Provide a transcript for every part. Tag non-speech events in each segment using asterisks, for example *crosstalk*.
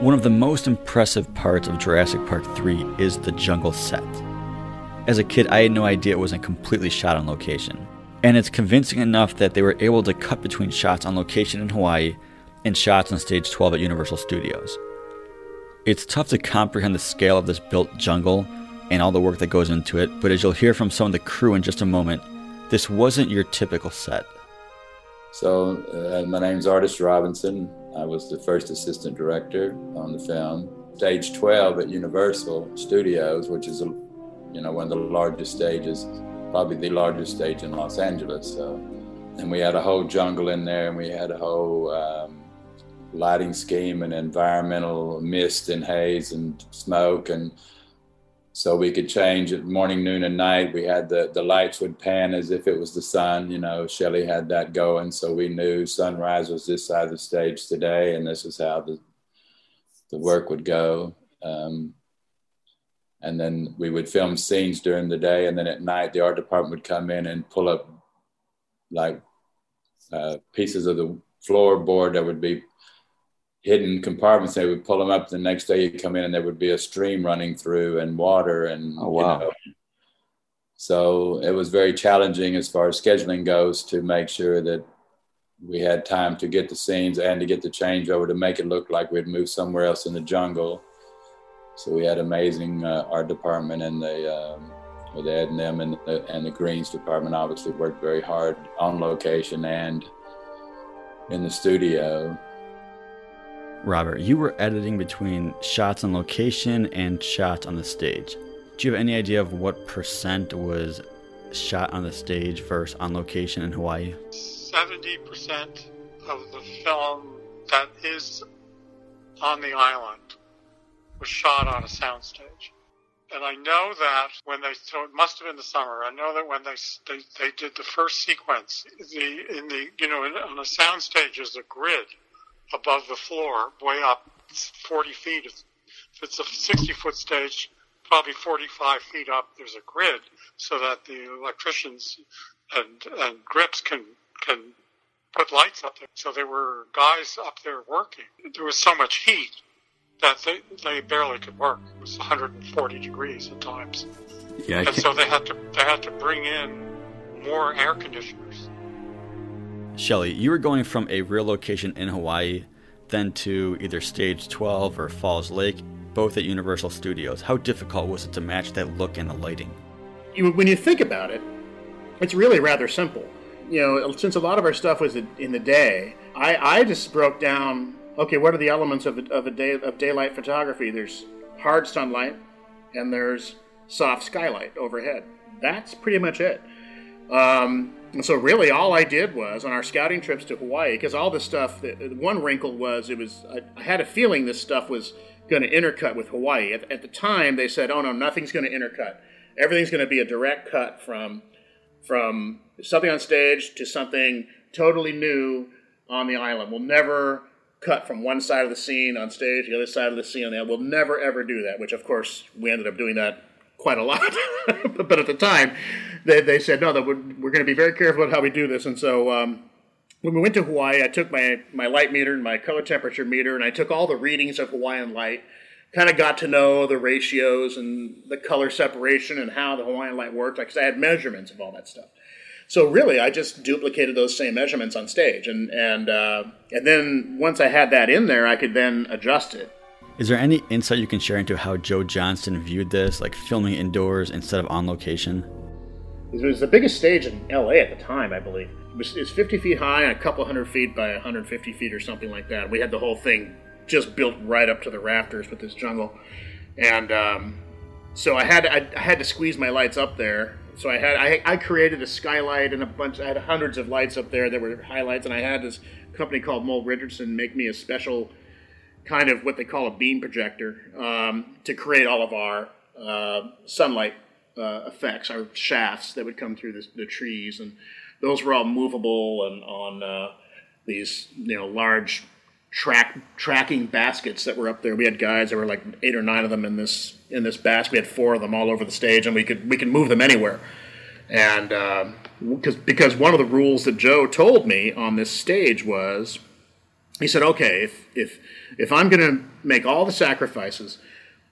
One of the most impressive parts of Jurassic Park 3 is the jungle set. As a kid, I had no idea it wasn't completely shot on location. And it's convincing enough that they were able to cut between shots on location in Hawaii and shots on stage 12 at Universal Studios. It's tough to comprehend the scale of this built jungle and all the work that goes into it, but as you'll hear from some of the crew in just a moment, this wasn't your typical set. So, uh, my name's Artist Robinson. I was the first assistant director on the film. Stage 12 at Universal Studios, which is, you know, one of the largest stages, probably the largest stage in Los Angeles. So, and we had a whole jungle in there, and we had a whole um, lighting scheme and environmental mist and haze and smoke and so we could change it morning, noon, and night. We had the the lights would pan as if it was the sun. You know, Shelley had that going, so we knew sunrise was this side of the stage today, and this is how the the work would go. Um, and then we would film scenes during the day, and then at night the art department would come in and pull up like uh, pieces of the floorboard that would be hidden compartments. They would pull them up. The next day you come in and there would be a stream running through and water and oh, wow. You know, so it was very challenging as far as scheduling goes to make sure that we had time to get the scenes and to get the changeover to make it look like we'd moved somewhere else in the jungle. So we had amazing uh, art department and the um, with Ed and them and the, and the greens department obviously worked very hard on location and in the studio Robert, you were editing between shots on location and shots on the stage. Do you have any idea of what percent was shot on the stage versus on location in Hawaii? 70% of the film that is on the island was shot on a soundstage. And I know that when they, so it must have been the summer. I know that when they they, they did the first sequence, the in the you know in, on a soundstage is a grid above the floor, way up 40 feet. If it's a 60 foot stage, probably 45 feet up, there's a grid so that the electricians and, and grips can, can put lights up there. So there were guys up there working. There was so much heat that they, they barely could work. It was 140 degrees at times. Yeah, and so they had to they had to bring in more air conditioners Shelley, you were going from a real location in Hawaii, then to either Stage 12 or Falls Lake, both at Universal Studios. How difficult was it to match that look and the lighting? When you think about it, it's really rather simple. You know, since a lot of our stuff was in the day, I, I just broke down. Okay, what are the elements of a, of a day of daylight photography? There's hard sunlight, and there's soft skylight overhead. That's pretty much it. Um, and so really all I did was on our scouting trips to Hawaii, because all the stuff, that one wrinkle was it was, I, had a feeling this stuff was going to intercut with Hawaii. At, at, the time, they said, oh no, nothing's going to intercut. Everything's going to be a direct cut from, from something on stage to something totally new on the island. We'll never cut from one side of the scene on stage, to the other side of the scene on the island. We'll never ever do that, which of course we ended up doing that quite a lot. *laughs* but at the time, they, they said, no, that we're, we're going to be very careful about how we do this. And so um, when we went to Hawaii, I took my, my light meter and my color temperature meter, and I took all the readings of Hawaiian light, kind of got to know the ratios and the color separation and how the Hawaiian light worked, because I had measurements of all that stuff. So really, I just duplicated those same measurements on stage, and and uh, and then once I had that in there, I could then adjust it. Is there any insight you can share into how Joe Johnston viewed this, like filming indoors instead of on location? It was the biggest stage in LA at the time, I believe. It was, it was 50 feet high and a couple hundred feet by 150 feet or something like that. We had the whole thing just built right up to the rafters with this jungle, and um, so I had I, I, had to squeeze my lights up there. So I had I, I created a skylight and a bunch. I had hundreds of lights up there that were highlights, and I had this company called Mole Richardson make me a special kind of what they call a beam projector um, to create all of our uh, sunlight uh, effects, our shafts that would come through the, trees, and those were all movable and on uh, these you know large track tracking baskets that were up there. We had guys there were like eight or nine of them in this in this basket. We had four of them all over the stage, and we could we could move them anywhere. And because uh, because one of the rules that Joe told me on this stage was he said, okay, if if if I'm going to make all the sacrifices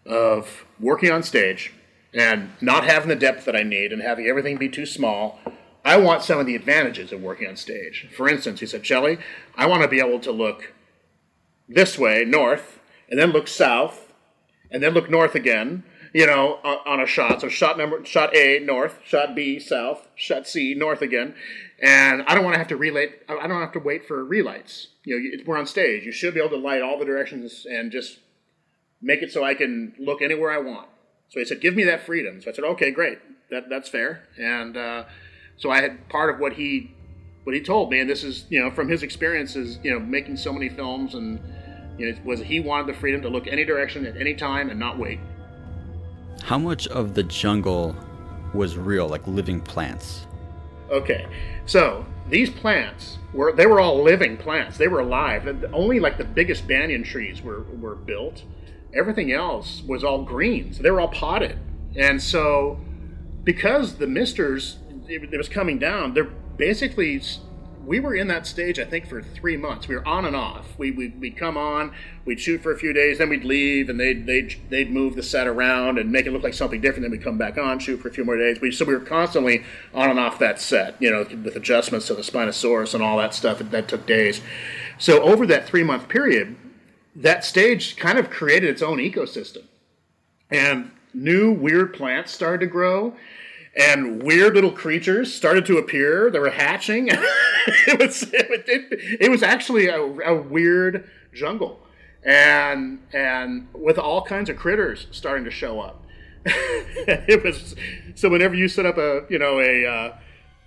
of working on stage and not having the depth that I need and having everything be too small, I want some of the advantages of working on stage. For instance, he said, Shelley, I want to be able to look this way, north, and then look south, and then look north again, you know, on a shot. So shot number, shot A north, shot B south, shot C north again, and I don't want to have to relight. I don't have to wait for relights. You know, we're on stage. You should be able to light all the directions and just make it so I can look anywhere I want. So he said, "Give me that freedom." So I said, "Okay, great. That that's fair." And uh, so I had part of what he what he told me, and this is you know from his experiences, you know, making so many films, and you know, was he wanted the freedom to look any direction at any time and not wait. How much of the jungle was real, like living plants? Okay, so these plants were they were all living plants. They were alive. Only like the biggest banyan trees were were built. Everything else was all green. So they were all potted. And so because the misters it, it was coming down, they're basically we were in that stage, I think, for three months. We were on and off. We, we, would come on, we'd shoot for a few days, then we'd leave, and they'd, they'd, they'd move the set around and make it look like something different. Then we'd come back on, shoot for a few more days. We, so we were constantly on and off that set, you know, with adjustments to the Spinosaurus and all that stuff. That took days. So over that three month period, that stage kind of created its own ecosystem. And new weird plants started to grow and weird little creatures started to appear. They were hatching. *laughs* it was it, it, it was actually a, a, weird jungle, and and with all kinds of critters starting to show up. *laughs* it was so whenever you set up a you know a uh,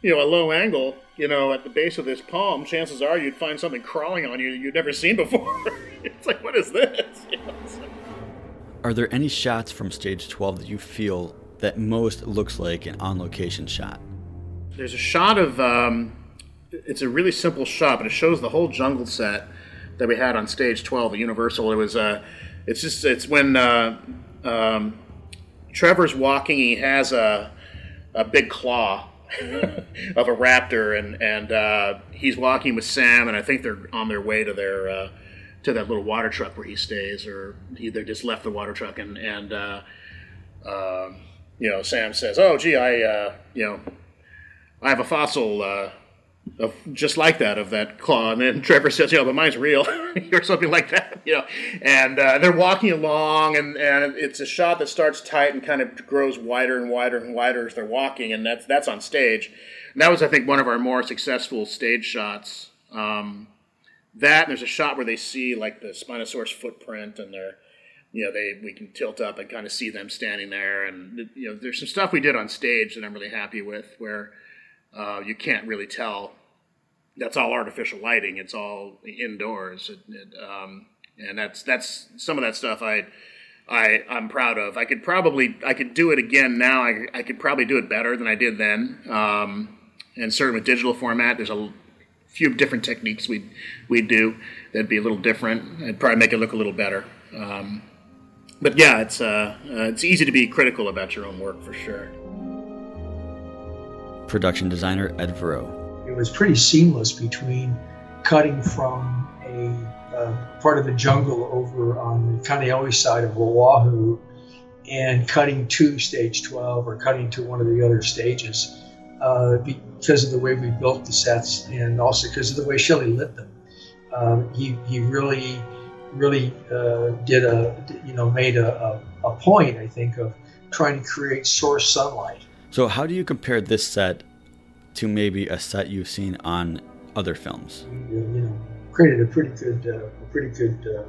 you know a low angle you know at the base of this palm, chances are you'd find something crawling on you that you'd never seen before. *laughs* it's like what is this? You know, Are there any shots from stage twelve that you feel that most looks like an on location shot? There's a shot of, um, it's a really simple shot, but it shows the whole jungle set that we had on stage 12 at Universal. It was, uh, it's just, it's when uh, um, Trevor's walking, he has a, a big claw *laughs* of a raptor, and, and uh, he's walking with Sam, and I think they're on their way to their. Uh, to that little water truck where he stays, or he, they just left the water truck, and and uh, um, you know, Sam says, "Oh, gee, I, uh, you know, I have a fossil uh, of just like that of that claw," and then Trevor says, "You know, but mine's real," *laughs* or something like that, you know. And uh, they're walking along, and, and it's a shot that starts tight and kind of grows wider and wider and wider as they're walking, and that's that's on stage. And that was, I think, one of our more successful stage shots. Um, that and there's a shot where they see like the Spinosaurus footprint, and they're you know they we can tilt up and kind of see them standing there and you know there's some stuff we did on stage that i'm really happy with where uh, you can't really tell that's all artificial lighting it's all indoors it, it, um, and that's that's some of that stuff i I, I'm proud of. I could probably I could do it again now. I, I could probably do it better than I did then. Um, and certainly with digital format, there's a few different techniques we we do that'd be a little different. I'd probably make it look a little better. Um, but yeah, it's uh, uh, it's easy to be critical about your own work for sure. Production designer Ed Verreaux. It was pretty seamless between cutting from a uh, part of the jungle over on the Kaneohe side of Oahu and cutting to stage 12 or cutting to one of the other stages uh, because of the way we built the sets and also because of the way Shelley lit them. Um, he, he really really uh, did a you know made a, a, a, point I think of trying to create source sunlight. So how do you compare this set to maybe a set you've seen on other films? You, you know, created a pretty good uh, a pretty good uh,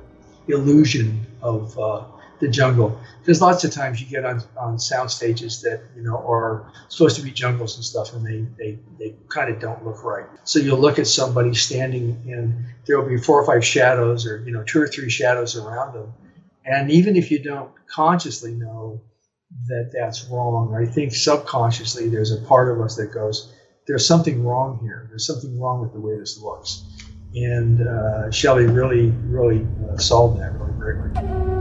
illusion of uh, the jungle. Because lots of times you get on, on sound stages that, you know, are supposed to be jungles and stuff, and they, they, they kind of don't look right. So you'll look at somebody standing, and there'll be four or five shadows, or, you know, two or three shadows around them. And even if you don't consciously know that that's wrong, I think subconsciously there's a part of us that goes, there's something wrong here. There's something wrong with the way this looks. And uh, Shelley really, really uh, solved that really greatly.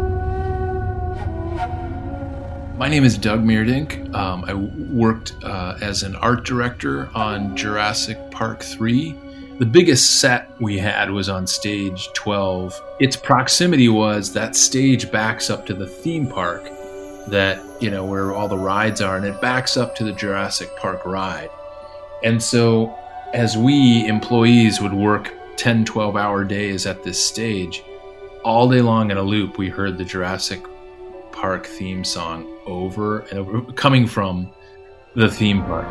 My name is Doug Meerdink. Um, I worked uh, as an art director on Jurassic Park 3 the biggest set we had was on stage 12. Its proximity was that stage backs up to the theme park that, you know, where all the rides are, and it backs up to the Jurassic Park ride. And so, as we employees would work 10, 12 hour days at this stage, all day long in a loop, we heard the Jurassic Park theme song over and over, coming from the theme park.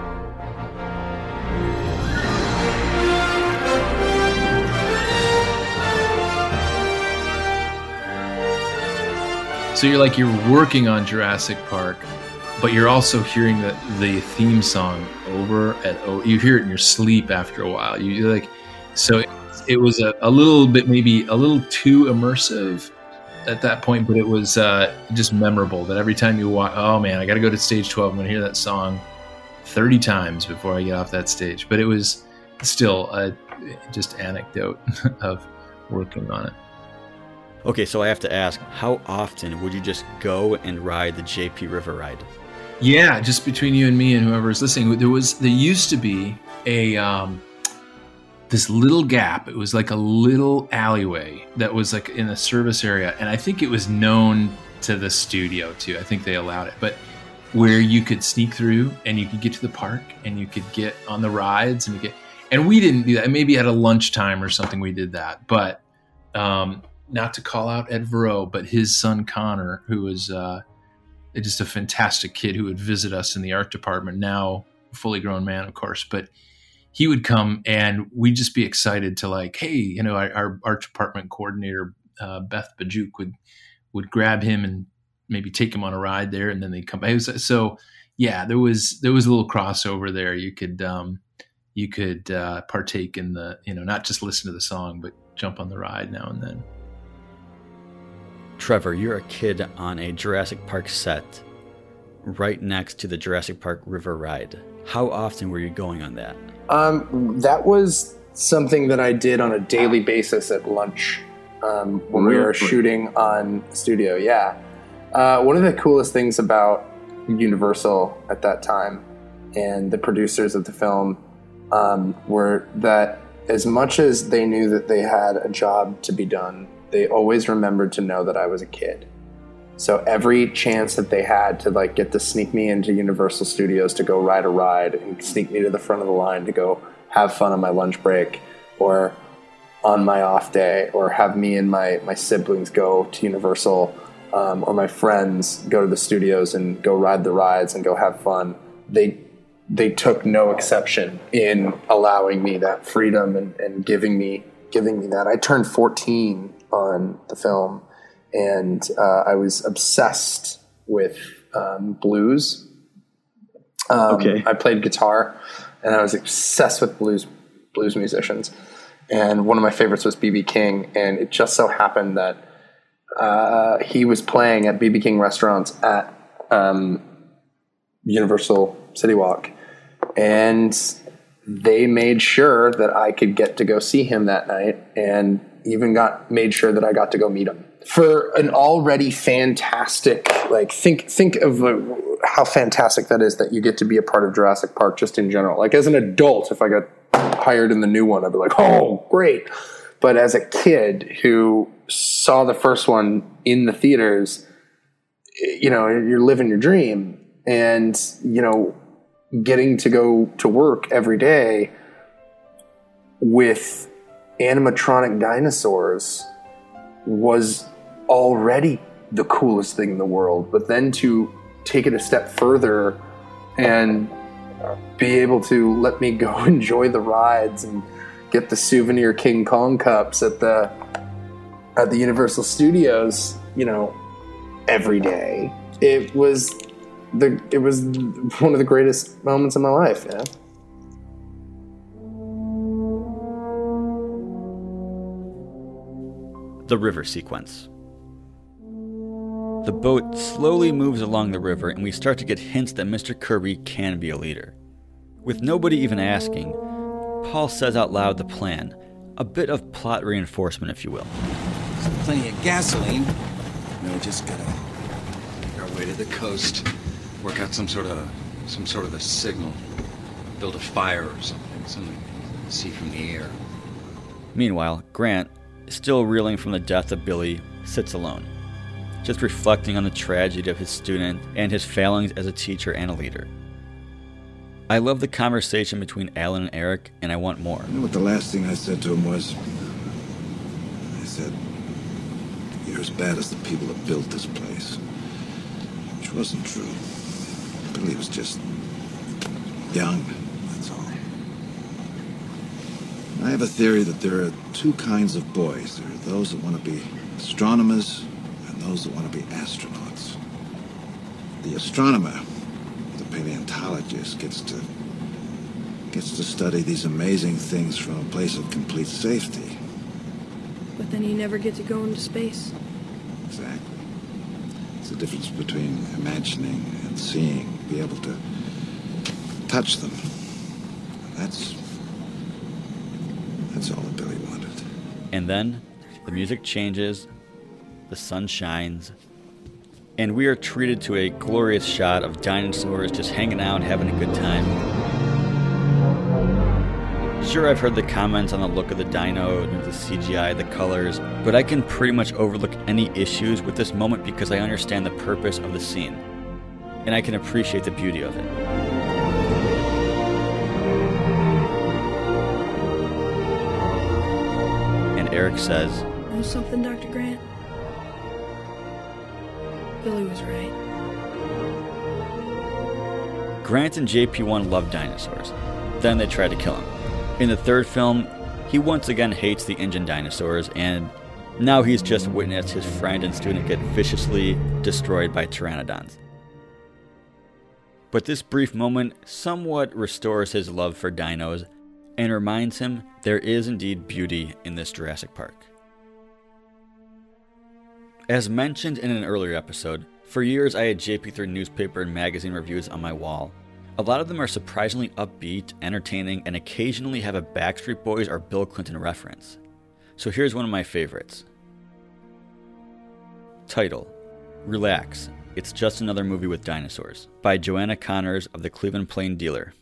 So you're like you're working on Jurassic Park, but you're also hearing the the theme song over and over. You hear it in your sleep after a while. You like, so it, it was a, a little bit maybe a little too immersive at that point, but it was uh, just memorable. That every time you walk, oh man, I got to go to stage twelve. I'm gonna hear that song thirty times before I get off that stage. But it was still a just anecdote *laughs* of working on it. Okay, so I have to ask, how often would you just go and ride the JP River ride? Yeah, just between you and me and whoever is listening, there was there used to be a um, this little gap. It was like a little alleyway that was like in a service area, and I think it was known to the studio too. I think they allowed it, but where you could sneak through and you could get to the park and you could get on the rides and you get. And we didn't do that. Maybe at a lunchtime or something we did that, but um, not to call out Ed Verreaux, but his son Connor, who was uh, just a fantastic kid who would visit us in the art department. Now, a fully grown man, of course, but he would come and we'd just be excited to like, hey, you know, our, our art department coordinator uh, Beth Bajuk would would grab him and maybe take him on a ride there, and then they'd come. back. so yeah, there was there was a little crossover there. You could um, you could uh, partake in the you know not just listen to the song, but jump on the ride now and then. Trevor, you're a kid on a Jurassic Park set right next to the Jurassic Park River ride. How often were you going on that? Um, that was something that I did on a daily basis at lunch um, when really? we were shooting on studio. Yeah. Uh, one of the coolest things about Universal at that time and the producers of the film um, were that as much as they knew that they had a job to be done they always remembered to know that I was a kid. So every chance that they had to like get to sneak me into Universal Studios to go ride a ride and sneak me to the front of the line to go have fun on my lunch break or on my off day or have me and my, my siblings go to Universal um, or my friends go to the studios and go ride the rides and go have fun. They they took no exception in allowing me that freedom and, and giving me giving me that. I turned 14 on the film, and uh, I was obsessed with um, blues. Um, okay. I played guitar, and I was obsessed with blues blues musicians. And one of my favorites was BB King, and it just so happened that uh, he was playing at BB King restaurants at um, Universal City Walk, and they made sure that I could get to go see him that night. And even got made sure that I got to go meet him for an already fantastic like think think of uh, how fantastic that is that you get to be a part of Jurassic Park just in general. Like as an adult, if I got hired in the new one, I'd be like, oh, great. But as a kid who saw the first one in the theaters, you know, you're living your dream, and you know, getting to go to work every day with animatronic dinosaurs was already the coolest thing in the world. But then to take it a step further and be able to let me go *laughs* enjoy the rides and get the souvenir King Kong cups at the at the Universal Studios, you know, every day. It was the it was one of the greatest moments of my life, yeah. The river sequence. The boat slowly moves along the river, and we start to get hints that Mr. Kirby can be a leader. With nobody even asking, Paul says out loud the plan, a bit of plot reinforcement, if you will. There's plenty of gasoline. We we just gotta make our way to the coast, work out some sort of some sort of a signal, build a fire or something, something see from the air. Meanwhile, Grant, still reeling from the death of Billy, sits alone, just reflecting on the tragedy of his student and his failings as a teacher and a leader. I love the conversation between Alan and Eric, and I want more. You know what the last thing I said to him was? I said, You're as bad as the people that built this place. Which wasn't true. Billy was just young. I have a theory that there are two kinds of boys. There are those that want to be astronomers and those that want to be astronauts. The astronomer the paleontologist gets to gets to study these amazing things from a place of complete safety. But then you never get to go into space. Exactly. It's the difference between imagining and seeing, be able to touch them. That's that's all that Billy wanted. And then the music changes, the sun shines, and we are treated to a glorious shot of dinosaurs just hanging out, having a good time. Sure, I've heard the comments on the look of the dino, the CGI, the colors, but I can pretty much overlook any issues with this moment because I understand the purpose of the scene, and I can appreciate the beauty of it. Eric says, Know something, Dr. Grant? Billy was right. Grant and JP1 love dinosaurs. Then they try to kill him. In the third film, he once again hates the InGen dinosaurs, and now he's just witnessed his friend and student get viciously destroyed by pteranodons. But this brief moment somewhat restores his love for dinos and reminds him there is indeed beauty in this Jurassic Park. As mentioned in an earlier episode, for years I had JP3 newspaper and magazine reviews on my wall. A lot of them are surprisingly upbeat, entertaining, and occasionally have a Backstreet Boys or Bill Clinton reference. So here's one of my favorites. Title Relax, It's Just Another Movie with Dinosaurs by Joanna Connors of the Cleveland Plain Dealer.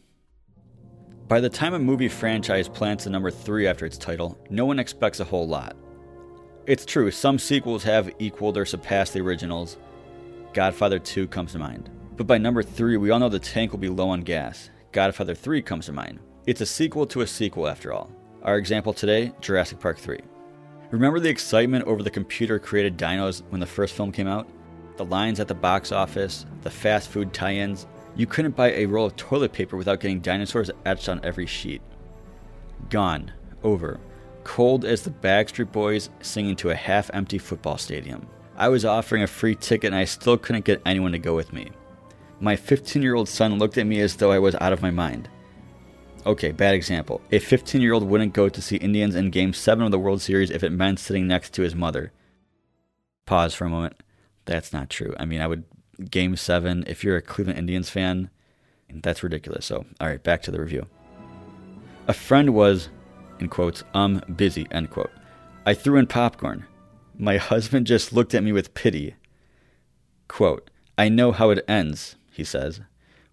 By the time a movie franchise plants a number 3 after its title, no one expects a whole lot. It's true, some sequels have equaled or surpassed the originals. Godfather 2 comes to mind. But by number 3, we all know the tank will be low on gas. Godfather 3 comes to mind. It's a sequel to a sequel, after all. Our example today Jurassic Park 3. Remember the excitement over the computer created dinos when the first film came out? The lines at the box office, the fast food tie ins. You couldn't buy a roll of toilet paper without getting dinosaurs etched on every sheet. Gone. Over cold as the Backstreet Boys singing to a half empty football stadium. I was offering a free ticket and I still couldn't get anyone to go with me. My 15 year old son looked at me as though I was out of my mind. Okay, bad example. A 15 year old wouldn't go to see Indians in Game 7 of the World Series if it meant sitting next to his mother. Pause for a moment. That's not true. I mean, I would. Game 7, if you're a Cleveland Indians fan, that's ridiculous. So, alright, back to the review. A friend was in quotes, I'm busy, end quote. I threw in popcorn. My husband just looked at me with pity. Quote, I know how it ends, he says,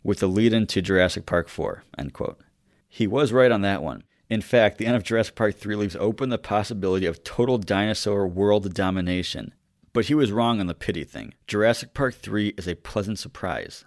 with the lead in to Jurassic Park 4, end quote. He was right on that one. In fact, the end of Jurassic Park 3 leaves open the possibility of total dinosaur world domination. But he was wrong on the pity thing. Jurassic Park 3 is a pleasant surprise.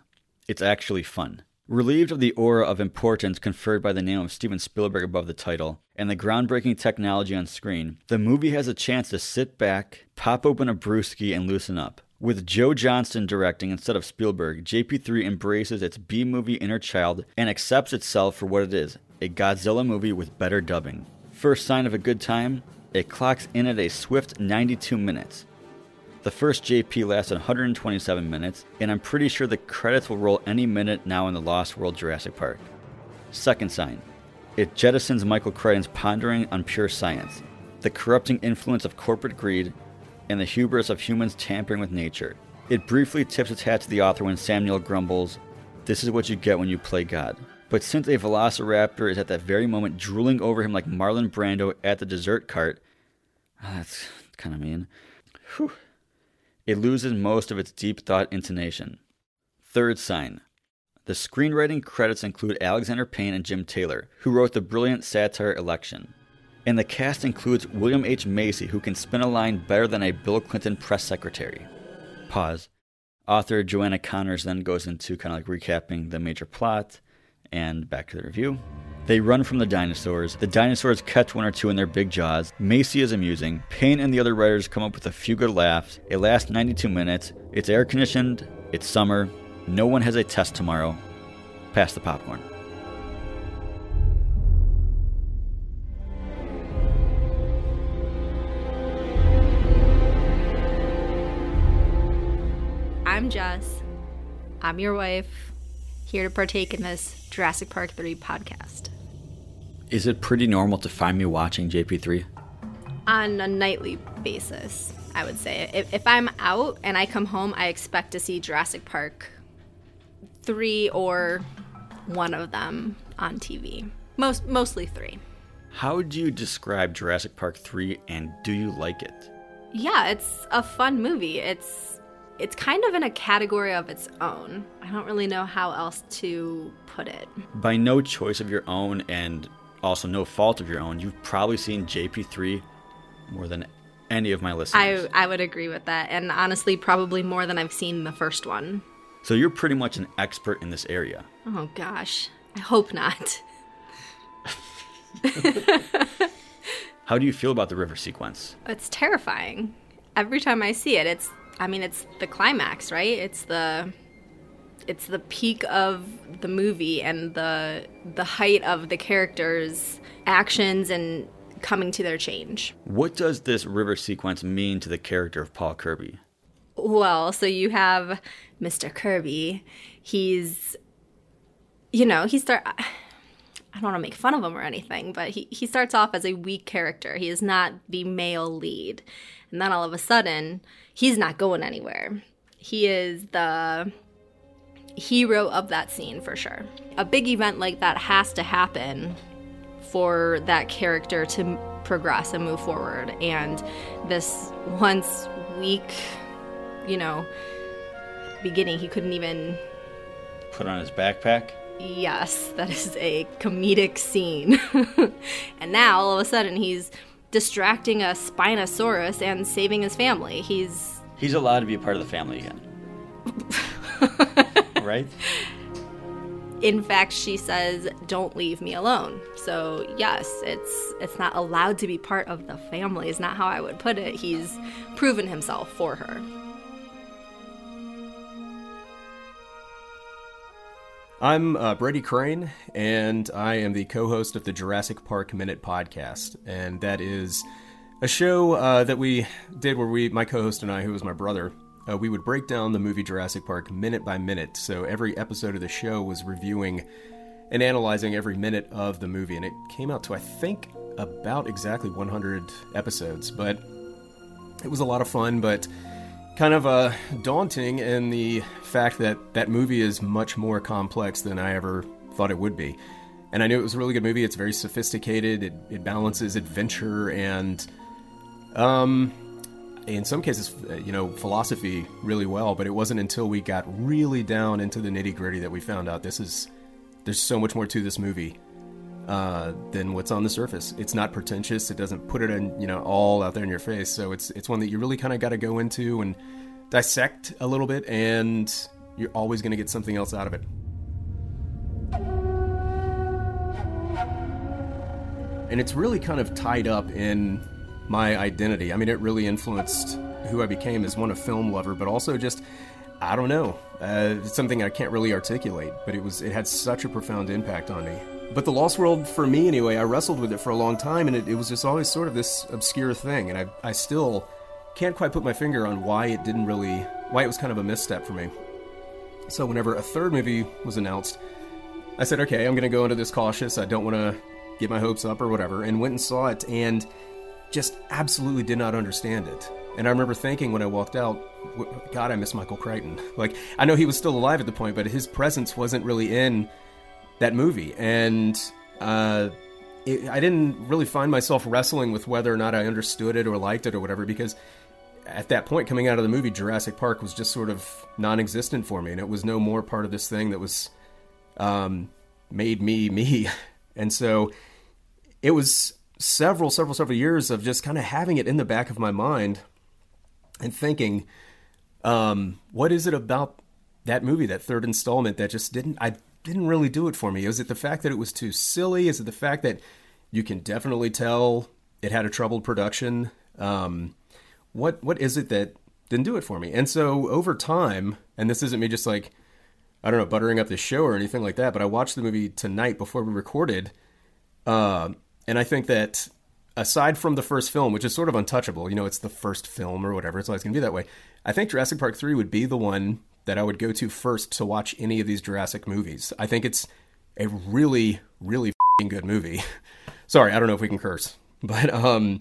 It's actually fun. Relieved of the aura of importance conferred by the name of Steven Spielberg above the title and the groundbreaking technology on screen, the movie has a chance to sit back, pop open a brewski, and loosen up. With Joe Johnston directing instead of Spielberg, JP3 embraces its B movie inner child and accepts itself for what it is a Godzilla movie with better dubbing. First sign of a good time, it clocks in at a swift 92 minutes. The first JP lasted 127 minutes, and I'm pretty sure the credits will roll any minute now in the Lost World Jurassic Park. Second sign it jettisons Michael Crichton's pondering on pure science, the corrupting influence of corporate greed, and the hubris of humans tampering with nature. It briefly tips its hat to the author when Samuel grumbles, This is what you get when you play God. But since a velociraptor is at that very moment drooling over him like Marlon Brando at the dessert cart, oh, that's kind of mean. Whew it loses most of its deep thought intonation. Third sign. The screenwriting credits include Alexander Payne and Jim Taylor, who wrote the brilliant satire Election. And the cast includes William H. Macy, who can spin a line better than a Bill Clinton press secretary. Pause. Author Joanna Connors then goes into kind of like recapping the major plot and back to the review. They run from the dinosaurs. The dinosaurs catch one or two in their big jaws. Macy is amusing. Payne and the other writers come up with a few good laughs. It lasts 92 minutes. It's air conditioned. It's summer. No one has a test tomorrow. Pass the popcorn. I'm Jess. I'm your wife, here to partake in this Jurassic Park 3 podcast. Is it pretty normal to find me watching JP3? On a nightly basis, I would say. If, if I'm out and I come home, I expect to see Jurassic Park 3 or one of them on TV. Most mostly 3. How would you describe Jurassic Park 3 and do you like it? Yeah, it's a fun movie. It's it's kind of in a category of its own. I don't really know how else to put it. By no choice of your own and also no fault of your own, you've probably seen JP3 more than any of my listeners. I I would agree with that, and honestly, probably more than I've seen the first one. So you're pretty much an expert in this area. Oh gosh, I hope not. *laughs* How do you feel about the river sequence? It's terrifying. Every time I see it, it's I mean, it's the climax, right? It's the it's the peak of the movie and the the height of the characters' actions and coming to their change. What does this river sequence mean to the character of Paul Kirby? Well, so you have Mr. Kirby. He's you know, he start I don't want to make fun of him or anything, but he, he starts off as a weak character. He is not the male lead. And then all of a sudden, he's not going anywhere. He is the hero of that scene for sure. A big event like that has to happen for that character to progress and move forward. And this once weak, you know, beginning, he couldn't even put on his backpack. Yes, that is a comedic scene. *laughs* and now all of a sudden he's distracting a Spinosaurus and saving his family. He's He's allowed to be a part of the family again. *laughs* right? In fact, she says, "Don't leave me alone." So, yes, it's it's not allowed to be part of the family. Is not how I would put it. He's proven himself for her. I'm uh, Brady Crane, and I am the co host of the Jurassic Park Minute podcast. And that is a show uh, that we did where we, my co host and I, who was my brother, uh, we would break down the movie Jurassic Park minute by minute. So every episode of the show was reviewing and analyzing every minute of the movie. And it came out to, I think, about exactly 100 episodes. But it was a lot of fun, but kind of uh, daunting in the fact that that movie is much more complex than I ever thought it would be. And I knew it was a really good movie. It's very sophisticated. It, it balances adventure and, um, in some cases, uh, you know, philosophy really well. But it wasn't until we got really down into the nitty gritty that we found out this is there's so much more to this movie uh, than what's on the surface. It's not pretentious. It doesn't put it in, you know, all out there in your face. So it's it's one that you really kind of got to go into and dissect a little bit, and you're always going to get something else out of it. And it's really kind of tied up in my identity. I mean, it really influenced who I became as one a film lover, but also just I don't know. Uh, it's something I can't really articulate, but it was it had such a profound impact on me. But the Lost World, for me anyway, I wrestled with it for a long time, and it, it was just always sort of this obscure thing, and I I still can't quite put my finger on why it didn't really why it was kind of a misstep for me. So whenever a third movie was announced, I said, okay, I'm going to go into this cautious. I don't want to get my hopes up or whatever, and went and saw it, and just absolutely did not understand it. And I remember thinking when I walked out, God, I miss Michael Crichton. *laughs* Like, I know he was still alive at the point, but his presence wasn't really in that movie. And uh, it, I didn't really find myself wrestling with whether or not I understood it or liked it or whatever, because at that point, coming out of the movie, Jurassic Park was just sort of non existent for me. And it was no more part of this thing that was um, made me *laughs* me. And so it was several, several, several years of just kind of having it in the back of my mind and thinking, um, what is it about that movie, that third installment, that just didn't I didn't really do it for me? Is it the fact that it was too silly? Is it the fact that you can definitely tell it had a troubled production? Um, what what is it that didn't do it for me? And so over time, and this isn't me just like I don't know buttering up the show or anything like that, but I watched the movie tonight before we recorded, uh, and I think that aside from the first film, which is sort of untouchable, you know, it's the first film or whatever, it's always going to be that way. I think Jurassic Park 3 would be the one that I would go to first to watch any of these Jurassic movies. I think it's a really, really good movie. *laughs* Sorry, I don't know if we can curse, *laughs* but um,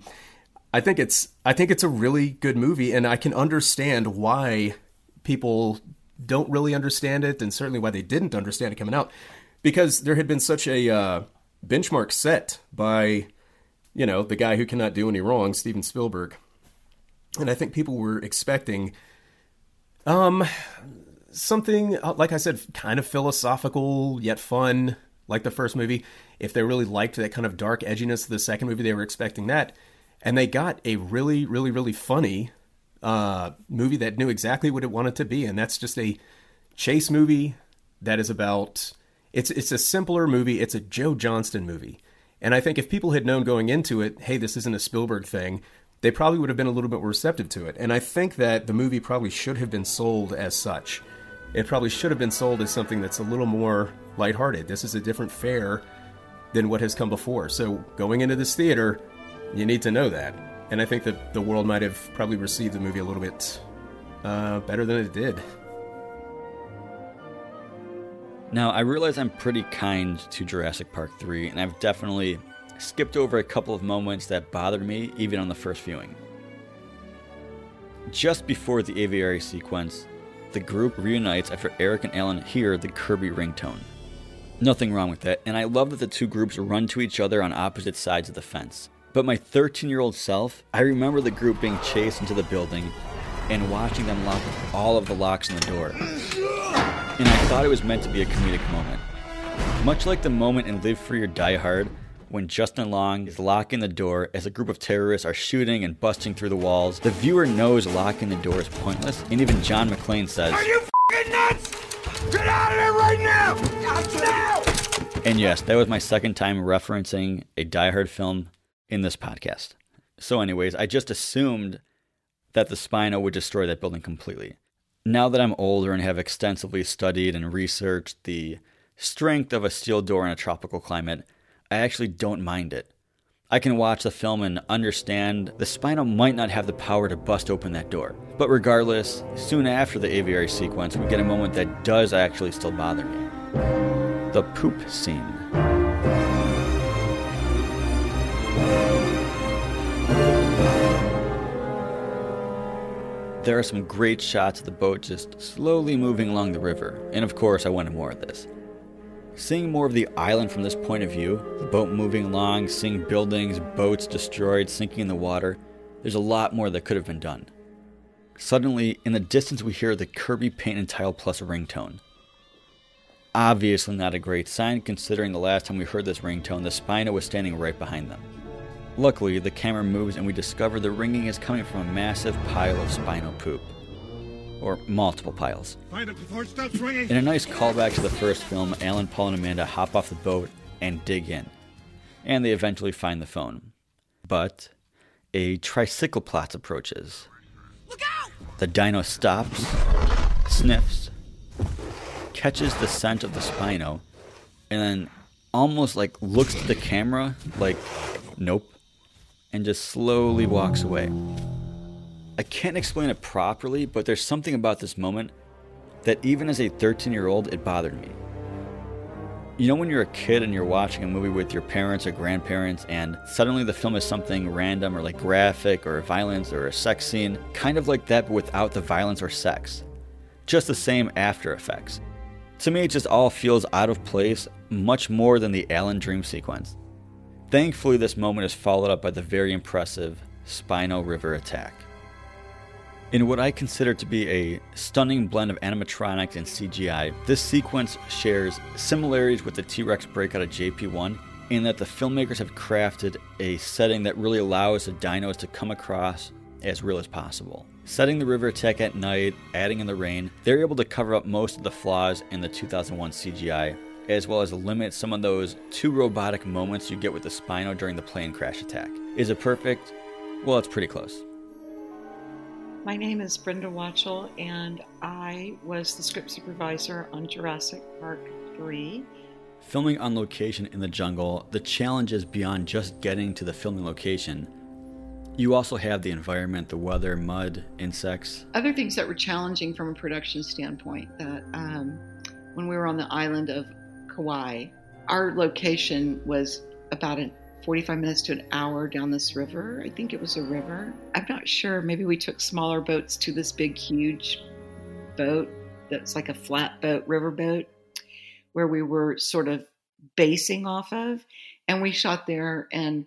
I think it's I think it's a really good movie, and I can understand why people don't really understand it, and certainly why they didn't understand it coming out, because there had been such a uh, benchmark set by, you know, the guy who cannot do any wrong, Steven Spielberg, and I think people were expecting um, something uh, like I said, kind of philosophical yet fun, like the first movie. If they really liked that kind of dark edginess of the second movie, they were expecting that, and they got a really, really, really funny uh, movie that knew exactly what it wanted to be, and that's just a chase movie that is about. It's it's a simpler movie. It's a Joe Johnston movie. And I think if people had known going into it, hey, this isn't a Spielberg thing, they probably would have been a little bit more receptive to it. And I think that the movie probably should have been sold as such. It probably should have been sold as something that's a little more lighthearted. This is a different fare than what has come before. So going into this theater, you need to know that. And I think that the world might have probably received the movie a little bit uh, better than it did. Now, I realize I'm pretty kind to Jurassic Park 3, and I've definitely skipped over a couple of moments that bothered me even on the first viewing. Just before the aviary sequence, the group reunites after Eric and Alan hear the Kirby ringtone. Nothing wrong with that, and I love that the two groups run to each other on opposite sides of the fence. But my 13 year old self, I remember the group being chased into the building and watching them lock all of the locks on the door. And I thought it was meant to be a comedic moment. Much like the moment in Live Free or Die Hard, when Justin Long is locking the door as a group of terrorists are shooting and busting through the walls, the viewer knows locking the door is pointless, and even John McClane says, Are you f***ing nuts? Get out of there right now! Now! And yes, that was my second time referencing a Die Hard film in this podcast. So, anyways, I just assumed that the Spino would destroy that building completely. Now that I'm older and have extensively studied and researched the strength of a steel door in a tropical climate, I actually don't mind it. I can watch the film and understand the Spino might not have the power to bust open that door. But regardless, soon after the aviary sequence, we get a moment that does actually still bother me the poop scene. There are some great shots of the boat just slowly moving along the river, and of course, I wanted more of this. Seeing more of the island from this point of view, the boat moving along, seeing buildings, boats destroyed, sinking in the water, there's a lot more that could have been done. Suddenly, in the distance, we hear the Kirby Paint and Tile Plus ringtone. Obviously, not a great sign considering the last time we heard this ringtone, the Spino was standing right behind them. Luckily, the camera moves and we discover the ringing is coming from a massive pile of Spino poop or multiple piles. Find it before it stops ringing. In a nice callback to the first film, Alan, Paul, and Amanda hop off the boat and dig in. And they eventually find the phone. But a tricycloplot approaches. Look out! The dino stops, sniffs, catches the scent of the Spino, and then almost like looks to the camera like, nope, and just slowly walks away. I can't explain it properly, but there's something about this moment that even as a 13 year old, it bothered me. You know, when you're a kid and you're watching a movie with your parents or grandparents, and suddenly the film is something random or like graphic or violence or a sex scene, kind of like that, but without the violence or sex. Just the same after effects. To me, it just all feels out of place, much more than the Alan Dream sequence. Thankfully, this moment is followed up by the very impressive Spino River attack. In what I consider to be a stunning blend of animatronics and CGI, this sequence shares similarities with the T Rex breakout of JP1, in that the filmmakers have crafted a setting that really allows the dinos to come across as real as possible. Setting the river attack at night, adding in the rain, they're able to cover up most of the flaws in the 2001 CGI, as well as limit some of those too robotic moments you get with the Spino during the plane crash attack. Is it perfect? Well, it's pretty close. My name is Brenda Watchell, and I was the script supervisor on Jurassic Park 3. Filming on location in the jungle, the challenge is beyond just getting to the filming location. You also have the environment, the weather, mud, insects. Other things that were challenging from a production standpoint that um, when we were on the island of Kauai, our location was about a 45 minutes to an hour down this river. I think it was a river. I'm not sure. Maybe we took smaller boats to this big, huge boat that's like a flat boat, river boat, where we were sort of basing off of. And we shot there, and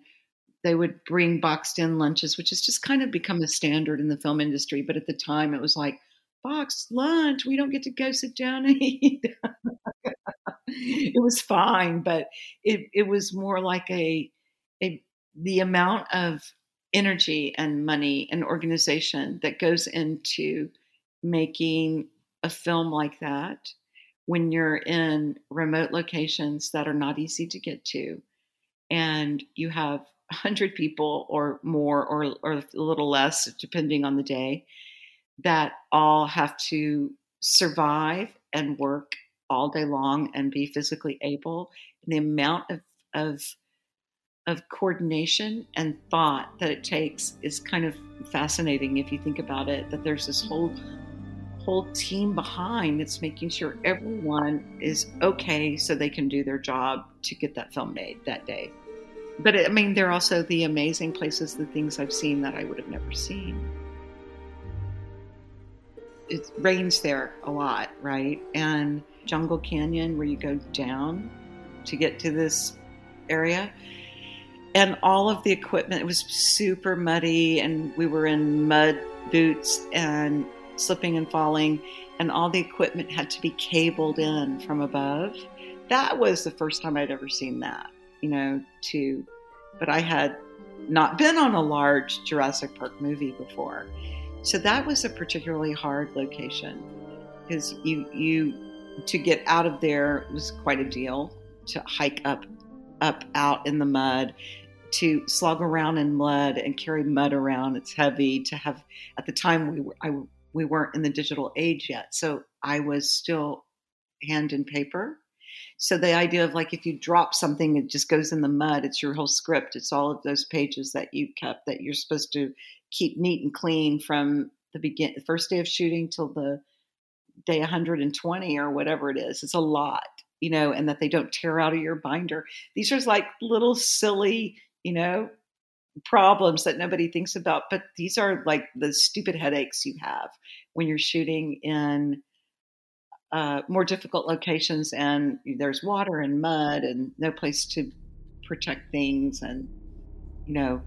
they would bring boxed in lunches, which has just kind of become a standard in the film industry. But at the time, it was like, boxed lunch, we don't get to go sit down and *laughs* eat. *laughs* it was fine, but it, it was more like a a, the amount of energy and money and organization that goes into making a film like that when you're in remote locations that are not easy to get to and you have 100 people or more or, or a little less depending on the day that all have to survive and work all day long and be physically able. And the amount of, of of coordination and thought that it takes is kind of fascinating if you think about it that there's this whole whole team behind that's making sure everyone is okay so they can do their job to get that film made that day. But i mean there are also the amazing places the things i've seen that i would have never seen. It rains there a lot right? And jungle canyon where you go down to get to this area and all of the equipment it was super muddy and we were in mud boots and slipping and falling. And all the equipment had to be cabled in from above. That was the first time i'd ever seen that you know to but i had not been on a large jurassic park movie before. So that was a particularly hard location because you you to get out of there was quite a deal to hike up up out in the mud to slog around in mud and carry mud around. It's heavy to have. At the time, we were I, we weren't in the digital age yet, so I was still hand and paper. So the idea of like if you drop something, it just goes in the mud. It's your whole script. It's all of those pages that you kept that you're supposed to keep neat and clean from the begin the first day of shooting till the day 120 or whatever it is. It's a lot, you know, and that they don't tear out of your binder. These are like little silly you know, problems that nobody thinks about. But these are like the stupid headaches you have when you're shooting in uh, more difficult locations and there's water and mud and no place to protect things. And, you know,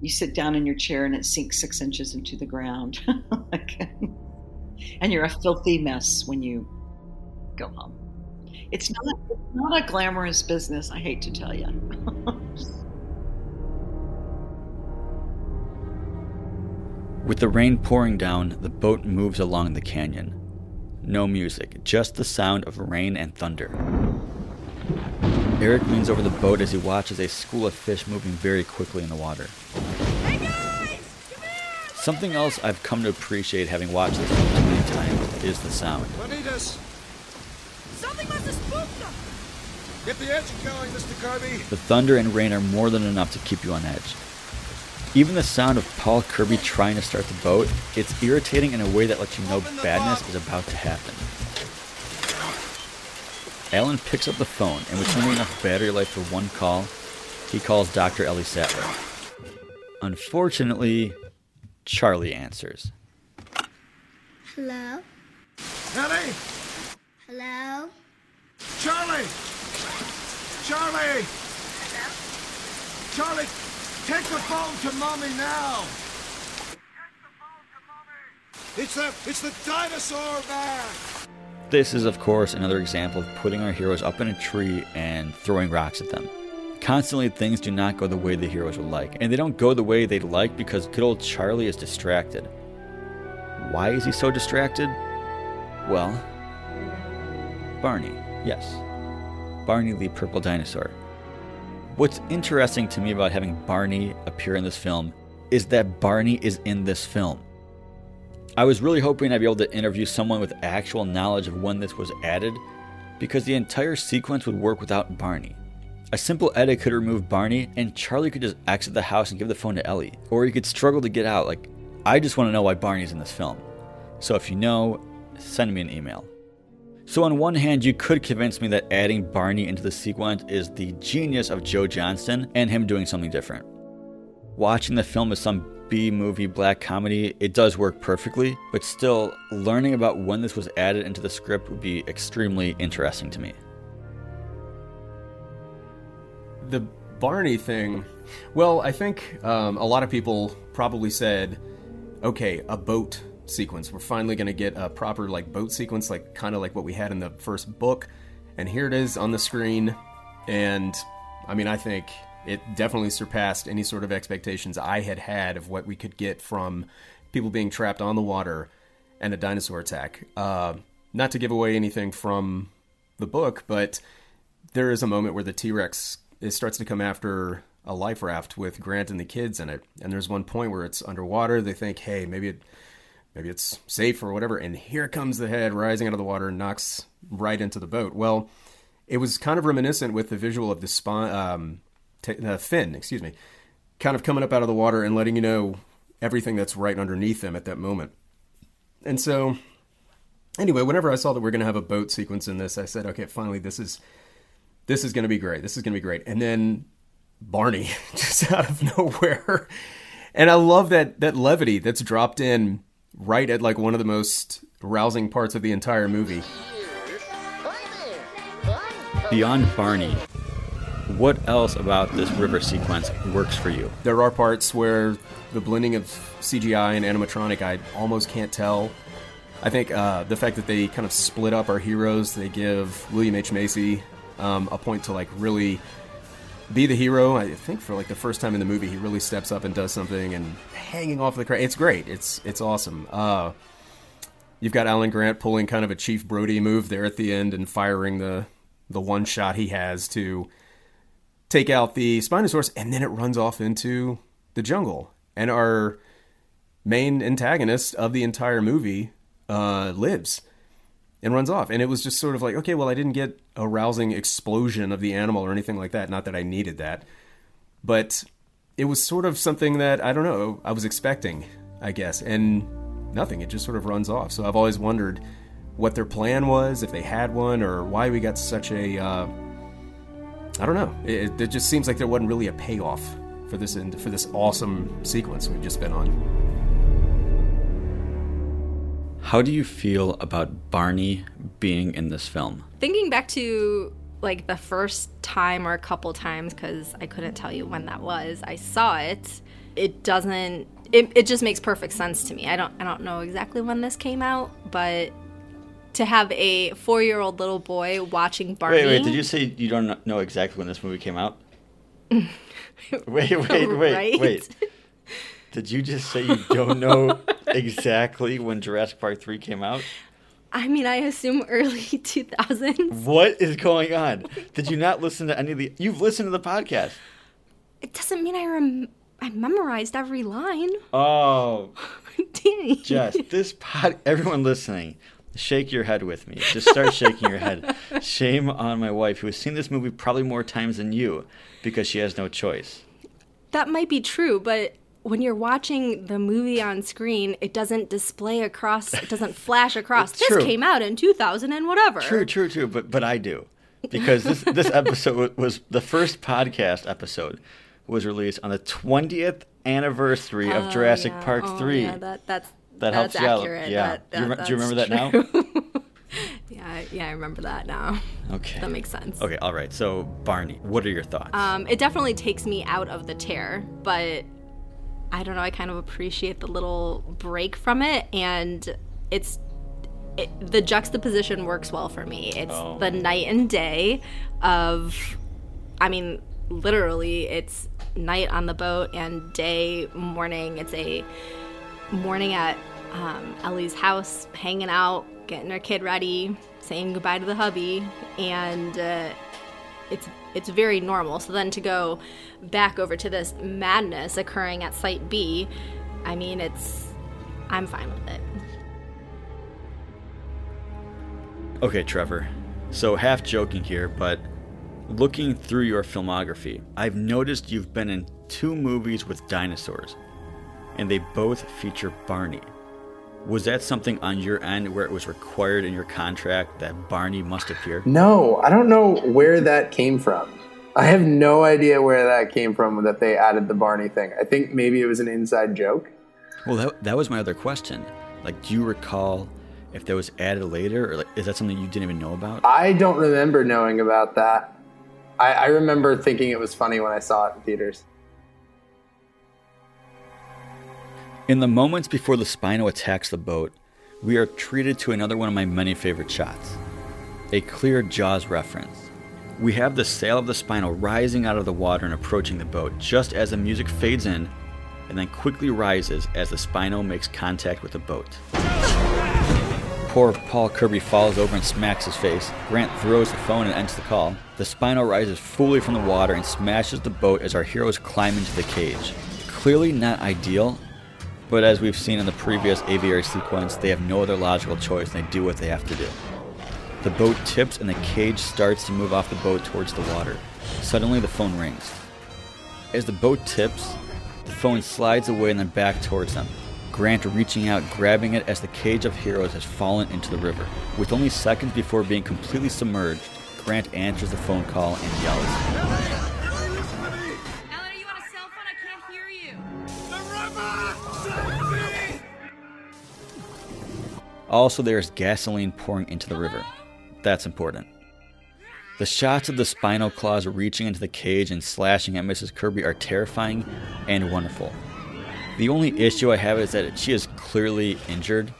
you sit down in your chair and it sinks six inches into the ground. *laughs* and you're a filthy mess when you go home. It's not, it's not a glamorous business, I hate to tell you. *laughs* With the rain pouring down, the boat moves along the canyon. No music, just the sound of rain and thunder. Eric leans over the boat as he watches a school of fish moving very quickly in the water. Hey guys, Something else I've come to appreciate having watched this film too many times is the sound. Juanitas! Something must have spooked them! Get the engine going, Mr. Kirby! The thunder and rain are more than enough to keep you on edge. Even the sound of Paul Kirby trying to start the boat, it's irritating in a way that lets you know badness is about to happen. Alan picks up the phone, and with only enough battery life for one call, he calls Dr. Ellie Sattler. Unfortunately, Charlie answers. Hello? Ellie! Hello? Charlie! Charlie! Charlie, Take the phone to mommy now. It's the it's the dinosaur man. This is, of course, another example of putting our heroes up in a tree and throwing rocks at them. Constantly, things do not go the way the heroes would like, and they don't go the way they'd like because good old Charlie is distracted. Why is he so distracted? Well, Barney, yes. Barney the purple dinosaur. What's interesting to me about having Barney appear in this film is that Barney is in this film. I was really hoping I'd be able to interview someone with actual knowledge of when this was added, because the entire sequence would work without Barney. A simple edit could remove Barney, and Charlie could just exit the house and give the phone to Ellie, or he could struggle to get out. Like, I just want to know why Barney's in this film. So if you know, send me an email. So, on one hand, you could convince me that adding Barney into the sequence is the genius of Joe Johnston and him doing something different. Watching the film as some B movie black comedy, it does work perfectly, but still, learning about when this was added into the script would be extremely interesting to me. The Barney thing, well, I think um, a lot of people probably said, okay, a boat sequence. We're finally going to get a proper like boat sequence, like kind of like what we had in the first book. And here it is on the screen. And I mean, I think it definitely surpassed any sort of expectations I had had of what we could get from people being trapped on the water and a dinosaur attack. Uh, not to give away anything from the book, but there is a moment where the T Rex starts to come after a life raft with Grant and the kids in it. And there's one point where it's underwater. They think, hey, maybe it maybe it's safe or whatever. And here comes the head rising out of the water and knocks right into the boat. Well, it was kind of reminiscent with the visual of the spine, um, t- uh, fin, excuse me, kind of coming up out of the water and letting you know everything that's right underneath them at that moment. And so, anyway, whenever I saw that we are going to have a boat sequence in this, I said, okay, finally, this is this is going to be great. This is going to be great. And then Barney *laughs* just out of nowhere. And I love that that levity that's dropped in right at like one of the most rousing parts of the entire movie. Beyond Barney, what else about this river sequence works for you? There are parts where the blending of CGI and animatronic I almost can't tell. I think uh, the fact that they kind of split up our heroes, they give William H. Macy um, a point to like really be the hero. I think for like the first time in the movie, he really steps up and does something and hanging off the crowd. It's great. It's it's awesome. Uh, you've got Alan Grant pulling kind of a Chief Brody move there at the end and firing the the one shot he has to take out the Spinosaurus, and then it runs off into the jungle. And our main antagonist of the entire movie uh, lives and runs off. And it was just sort of like, okay, well, I didn't get a rousing explosion of the animal or anything like that. Not that I needed that. But it was sort of something that, I don't know, I was expecting, I guess. And nothing. It just sort of runs off. So I've always wondered what their plan was, if they had one, or why we got such a. Uh, I don't know. It, it just seems like there wasn't really a payoff for this for this awesome sequence we've just been on. How do you feel about Barney being in this film? Thinking back to like the first time or a couple times, because I couldn't tell you when that was, I saw it. It doesn't. It, it just makes perfect sense to me. I don't. I don't know exactly when this came out, but to have a four-year-old little boy watching Barney. Wait, wait. Did you say you don't know exactly when this movie came out? *laughs* wait, wait, wait, right? wait. Did you just say you don't know exactly when Jurassic Park 3 came out? I mean, I assume early *laughs* 2000s. What is going on? Did you not listen to any of the You've listened to the podcast. It doesn't mean I rem I memorized every line. Oh. *laughs* Danny. Jess, this pod everyone listening, shake your head with me. Just start shaking your head. *laughs* Shame on my wife who has seen this movie probably more times than you because she has no choice. That might be true, but when you're watching the movie on screen, it doesn't display across, it doesn't flash *laughs* across. this true. came out in 2000 and whatever. True, true, true. But but I do because this this *laughs* episode was the first podcast episode was released on the 20th anniversary of Oh, Jurassic yeah. Park Oh, 3. Yeah, that that's that that's helps you out. Yeah. That- do, you, that- rem- do you remember that that's now? *laughs* yeah, I- yeah, I remember that now. Okay. That makes sense. Okay, all right. So Barney, what are your thoughts? Um, it definitely takes me out of the tear, but I don't know. I kind of appreciate the little break from it, and it's it, the juxtaposition works well for me. It's Oh. the night and day of, I mean, literally it's night on the boat and day morning. It's a morning at um, Ellie's house, hanging out, getting her kid ready, saying goodbye to the hubby, and uh, it's it's very normal. So then to go back over to this madness occurring at Site B, I mean, it's I'm fine with it. Okay, Trevor. So half joking here, but looking through your filmography, I've noticed you've been in two movies with dinosaurs, and they both feature Barney. Was that something on your end where it was required in your contract that Barney must appear? No, I don't know where that came from. I have no idea where that came from that they added the Barney thing. I think maybe it was an inside joke. Well, that, that was my other question. Like, do you recall if that was added later, or like, is that something you didn't even know about? I don't remember knowing about that. I, I remember thinking it was funny when I saw it in theaters. In the moments before the Spino attacks the boat, we are treated to another one of my many favorite shots a clear Jaws reference. We have the sail of the Spino rising out of the water and approaching the boat just as the music fades in and then quickly rises as the Spino makes contact with the boat. Poor Paul Kirby falls over and smacks his face. Grant throws the phone and ends the call. The Spino rises fully from the water and smashes the boat as our heroes climb into the cage. Clearly not ideal, but as we've seen in the previous aviary sequence, they have no other logical choice and they do what they have to do. The boat tips and the cage starts to move off the boat towards the water. Suddenly, the phone rings. As the boat tips, the phone slides away and then back towards them. Grant reaching out, grabbing it as the cage of heroes has fallen into the river. With only seconds before being completely submerged, Grant answers the phone call and yells. Also, there's gasoline pouring into the river. That's important. The shots of the spinal claws reaching into the cage and slashing at Mrs. Kirby are terrifying and wonderful. The only issue I have is that she is clearly injured.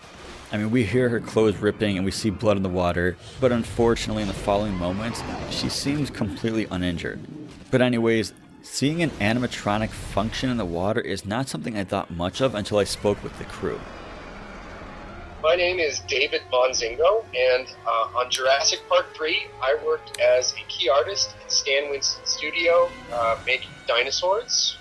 I mean, we hear her clothes ripping and we see blood in the water, but unfortunately, in the following moments, she seems completely uninjured. But, anyways, seeing an animatronic function in the water is not something I thought much of until I spoke with the crew. My name is David Monzingo, and uh, on Jurassic Park 3, I worked as a key artist at Stan Winston Studio uh, making dinosaurs.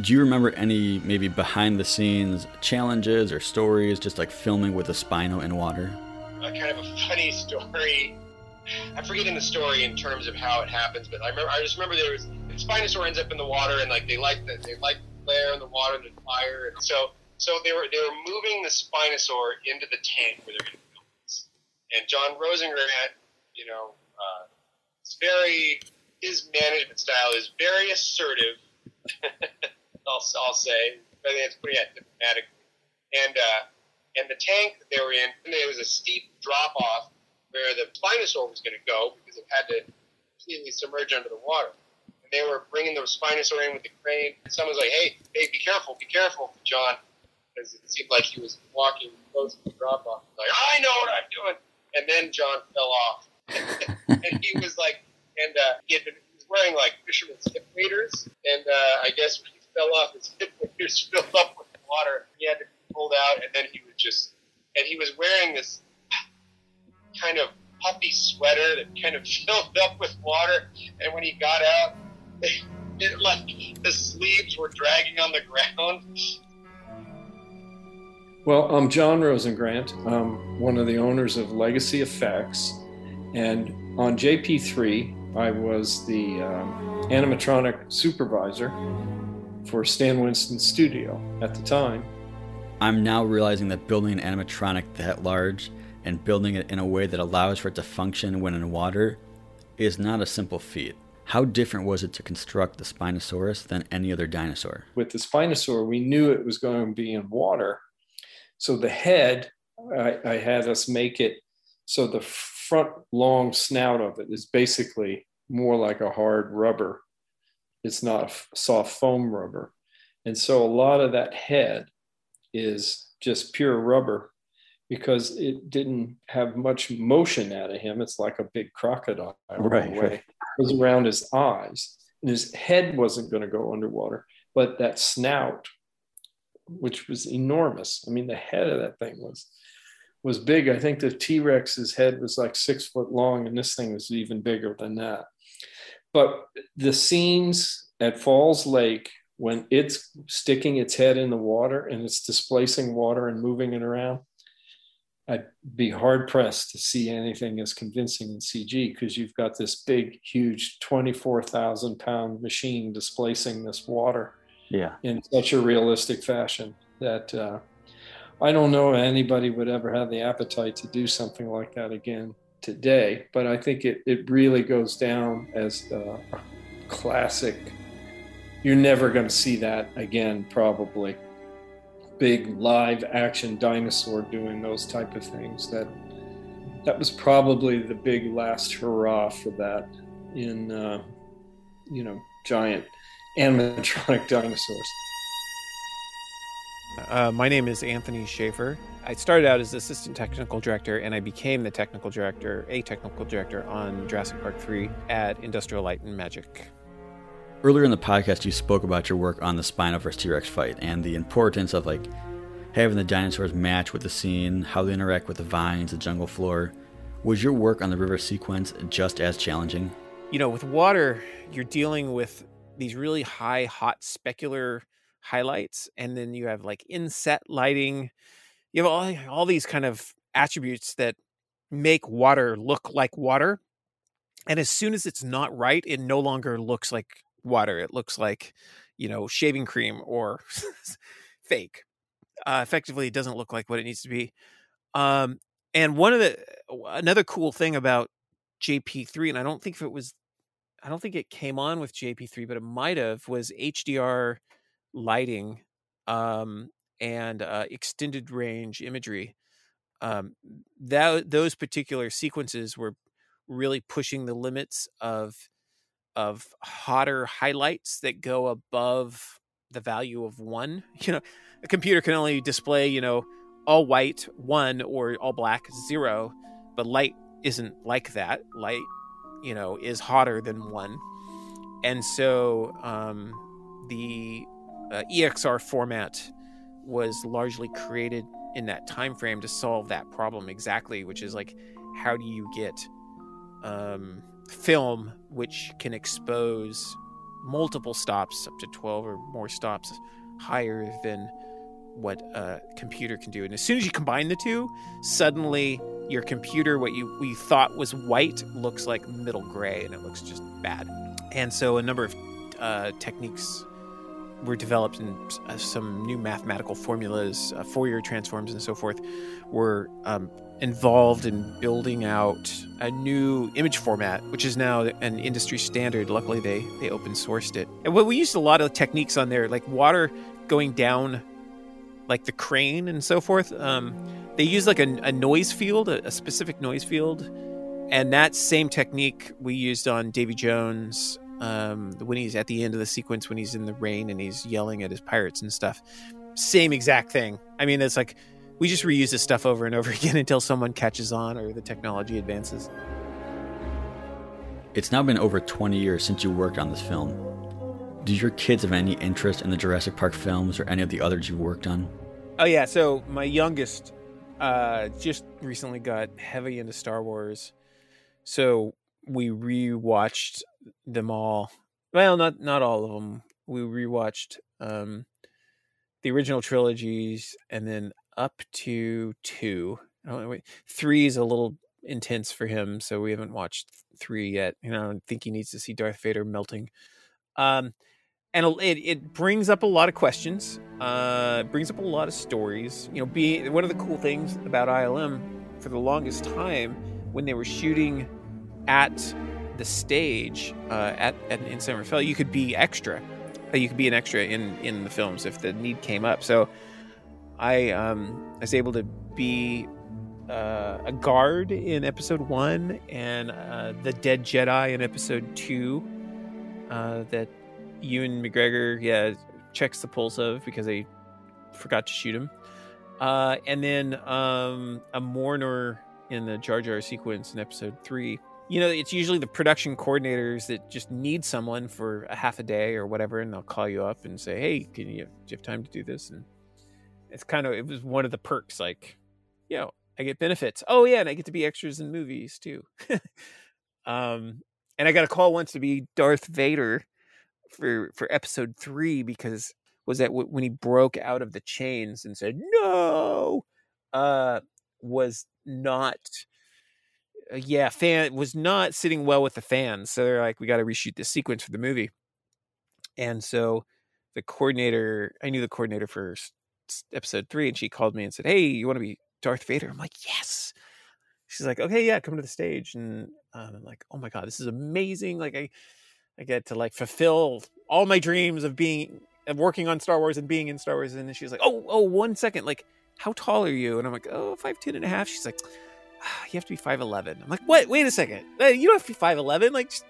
Do you remember any maybe behind the scenes challenges or stories just like filming with a Spino in water? Uh, kind of a funny *laughs* story. I'm forgetting the story in terms of how it happens, but I remember I just remember there was the Spinosaur ends up in the water and like they like the they like the flare in the water and the fire, and so so they were they were moving the Spinosaur into the tank where they're going to film this. And John Rosengrant, you know, uh, very his management style is very assertive. *laughs* I'll, I'll say, I think it's pretty diplomatic. And uh, and the tank that they were in, there was a steep drop off where the Spinosaur was going to go because it had to completely submerge under the water. And they were bringing the Spinosaur in with the crane. And someone's like, "Hey, hey, be careful, be careful, John." Because it seemed like he was walking close to the drop off. Like, I know what I'm doing. And then John fell off. *laughs* and he was like, and uh, he had been he was wearing like fisherman's hip waders. And uh, I guess when he fell off, his hip waders *laughs* filled up with water. He had to be pulled out, and then he was just, and he was wearing this kind of puffy sweater that kind of *laughs* filled up with water. And when he got out, it, like the sleeves were dragging on the ground well, I'm John Rosengrant. I'm one of the owners of Legacy Effects. And on JP3, I was the um, animatronic supervisor for Stan Winston Studio at the time. I'm now realizing that building an animatronic that large and building it in a way that allows for it to function when in water is not a simple feat. How different was it to construct the Spinosaurus than any other dinosaur? With the Spinosaur, we knew it was going to be in water so the head, I, I had us make it so the front long snout of it is basically more like a hard rubber. It's not a soft foam rubber. And so a lot of that head is just pure rubber because it didn't have much motion out of him. It's like a big crocodile right, way. It goes around his eyes. And his head wasn't going to go underwater, but that snout, which was enormous. I mean, the head of that thing was was big. I think the T Rex's head was like six foot long, and this thing was even bigger than that. But the scenes at Falls Lake when it's sticking its head in the water and it's displacing water and moving it around, I'd be hard pressed to see anything as convincing in CG because you've got this big, huge 24,000 pound machine displacing this water Yeah. in such a realistic fashion that uh, I don't know anybody would ever have the appetite to do something like that again today. But I think it, it really goes down as a classic. You're never going to see that again, probably. Big live action dinosaur doing those type of things. That that was probably the big last hurrah for that in uh, you know giant animatronic *laughs* dinosaurs. Uh, my name is Anthony Schaefer. I started out as assistant technical director, and I became the technical director, a technical director on Jurassic Park 3 at Industrial Light and Magic. Earlier in the podcast, you spoke about your work on the Spino vs. T Rex fight and the importance of like having the dinosaurs match with the scene, how they interact with the vines, the jungle floor. Was your work on the river sequence just as challenging? You know, with water, you're dealing with these really high, hot, specular highlights, and then you have like inset lighting. You have all, all these kind of attributes that make water look like water. And as soon as it's not right, it no longer looks like water. It looks like, you know, shaving cream or *laughs* fake. Uh, effectively, it doesn't look like what it needs to be. Um, and one of the another cool thing about JP3, and I don't think if it was, I don't think it came on with JP3, but it might have, was HDR lighting um, and uh, extended range imagery. Um, that those particular sequences were really pushing the limits of of hotter highlights that go above the value of one. *laughs* You know, a computer can only display you know all white one or all black zero, but light isn't like that. Light, you know, is hotter than one, and so um, the uh, EXR format was largely created in that time frame to solve that problem exactly, which is like how do you get um, film which can expose multiple stops up to 12 or more stops higher than what a computer can do? And as soon as you combine the two suddenly your computer what you we thought was white looks like middle gray and it looks just bad and so a number of uh, techniques were developed and uh, some new mathematical formulas, uh, Fourier transforms, and so forth, were um, involved in building out a new image format, which is now an industry standard. Luckily, they they open sourced it. And what we used a lot of techniques on there, like water going down, like the crane and so forth. Um, they use like a, a noise field, a, a specific noise field, and that same technique we used on Davy Jones um, when he's at the end of the sequence when he's in the rain and he's yelling at his pirates and stuff. Same exact thing. I mean, it's like we just reuse this stuff over and over *laughs* again until someone catches on or the technology advances. It's now been over 20 years since you worked on this film. Do your kids have any interest in the Jurassic Park films or any of the others you've worked on? Oh yeah, so my youngest uh, just recently got heavy into Star Wars, so we rewatched them all. Well, not not all of them. We rewatched um, the original trilogies and then up to two. Wait, three is a little intense for him, so we haven't watched three yet. You know, I think he needs to see Darth Vader melting. Um, and it, it brings up a lot of questions. Uh, brings up a lot of stories. You know, be one of the cool things about ILM for the longest time when they were shooting at the stage uh, at, at in San Rafael, you could be extra. Uh, you could be an extra in in the films if the need came up. So I um, was able to be uh, a guard in episode one and uh, the dead Jedi in episode two. Uh, that Ewan McGregor, yeah, checks the pulse of because they forgot to shoot him. Uh, and then um, a mourner in the Jar Jar sequence in episode three you know, it's usually the production coordinators that just need someone for a half a day or whatever, and they'll call you up and say, "Hey, can you, do you have time to do this?" And it's kind of it was one of the perks, like, you know, I get benefits. Oh yeah, and I get to be extras in movies too. *laughs* um, and I got a call once to be Darth Vader for for episode three because was that when he broke out of the chains and said no, uh, was not uh, yeah, fan was not sitting well with the fans. So they're like, we got to reshoot this sequence for the movie. And so the coordinator, I knew the coordinator for episode three, and she called me and said, Hey, you want to be Darth Vader? I'm like, Yes. She's like, Okay, yeah, come to the stage. And um, I'm like, Oh my God, this is amazing. Like, I, I get to like fulfill all my dreams of being, of working on Star Wars and being in Star Wars. And then she's like, Oh, oh, one second. Like, how tall are you? And I'm like, Oh, five, ten and a half. She's like, you have to be 5'11. I'm like, what? Wait a second. You don't have to be 5'11. Like, just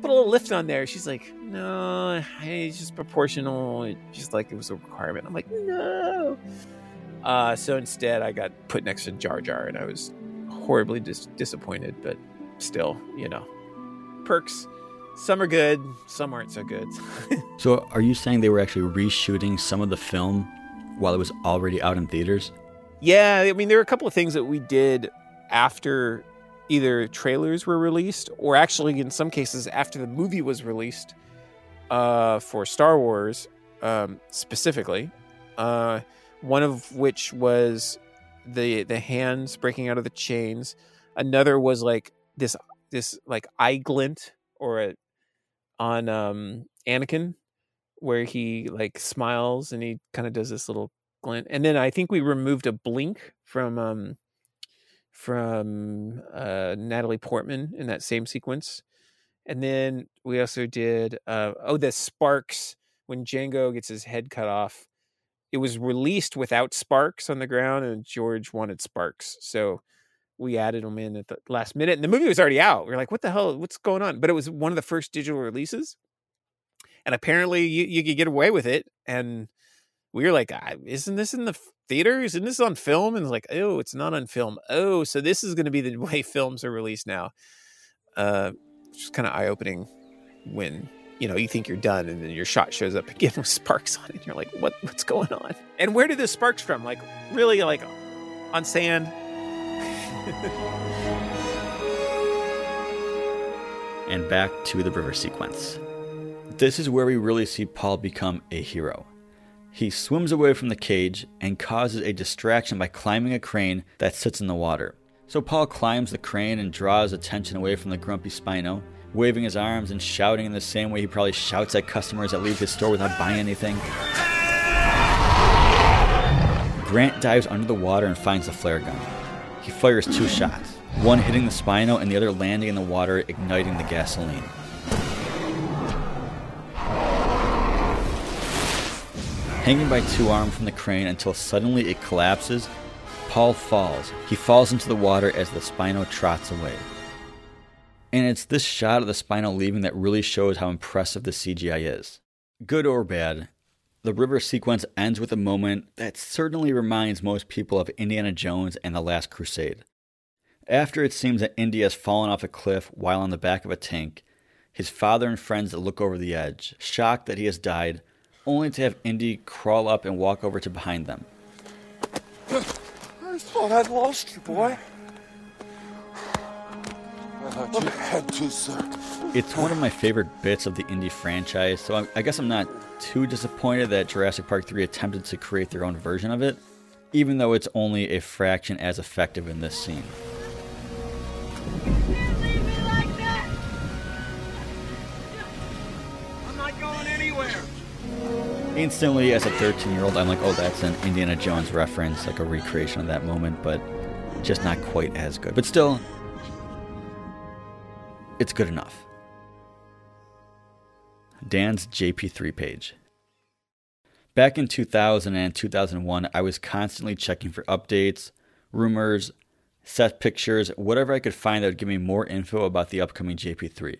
put a little lift on there. She's like, no, it's just proportional. Just like it was a requirement. I'm like, no. Uh, so instead, I got put next to Jar Jar, and I was horribly dis- disappointed, but still, you know, perks. Some are good, some aren't so good. *laughs* so, are you saying they were actually reshooting some of the film while it was already out in theaters? Yeah, I mean, there were a couple of things that we did after either trailers were released or actually in some cases after the movie was released uh, for Star Wars um, specifically. Uh, one of which was the the hands breaking out of the chains. Another was like this this like eye glint or a on um Anakin where he like smiles and he kind of does this little glint. And then I think we removed a blink from um from uh, Natalie Portman in that same sequence. And then we also did uh, oh the Sparks when Jango gets his head cut off. It was released without Sparks on the ground, and George wanted Sparks, so we added them in at the last minute. And the movie was already out. We are like, "What the hell? What's going on?" But it was one of the first digital releases, and apparently you, you could get away with it. And we were like, "Isn't this in the theaters? Isn't this on film? And it's like, oh, it's not on film. Oh, so this is going to be the *laughs* way films are released now. Uh, kind of eye opening when you know you think you're done and then your shot shows up again *laughs* with sparks on it. And you're like, what what's going on? And where did the sparks from? Like, really, like on sand. *laughs* and back to the river sequence. This is where we really see Paul become a hero. He swims away from the cage and causes a distraction by climbing a crane that sits in the water. So Paul climbs the crane and draws attention away from the grumpy Spino, waving his arms and shouting in the same way he probably shouts at customers that leave his store without buying anything. Grant dives under the water and finds the flare gun. He fires two shots, one hitting the Spino and the other landing in the water, igniting the gasoline. hanging by two arms from the crane until suddenly it collapses. Paul falls. He falls into the water as the Spino trots away. And it's this shot of the Spino leaving that really shows how impressive the CGI is. Good or bad, the river sequence ends with a moment that certainly reminds most people of Indiana Jones and the Last Crusade. After it seems that Indy has fallen off a cliff while on the back of a tank, his father and friends look over the edge, shocked that he has died, only to have Indy crawl up and walk over to behind them. I thought I'd lost you, boy. It's one of my favorite bits of the Indy franchise, so I, I guess I'm not too disappointed that Jurassic Park 3 attempted to create their own version of it, even though it's only a fraction as effective in this scene. instantly as a 13 year old i'm like oh that's an indiana jones reference like a recreation of that moment but just not quite as good but still it's good enough. Dan's jp3 page. Back in 2000 and 2001 i was constantly checking for updates rumors set pictures whatever i could find that would give me more info about the upcoming jp3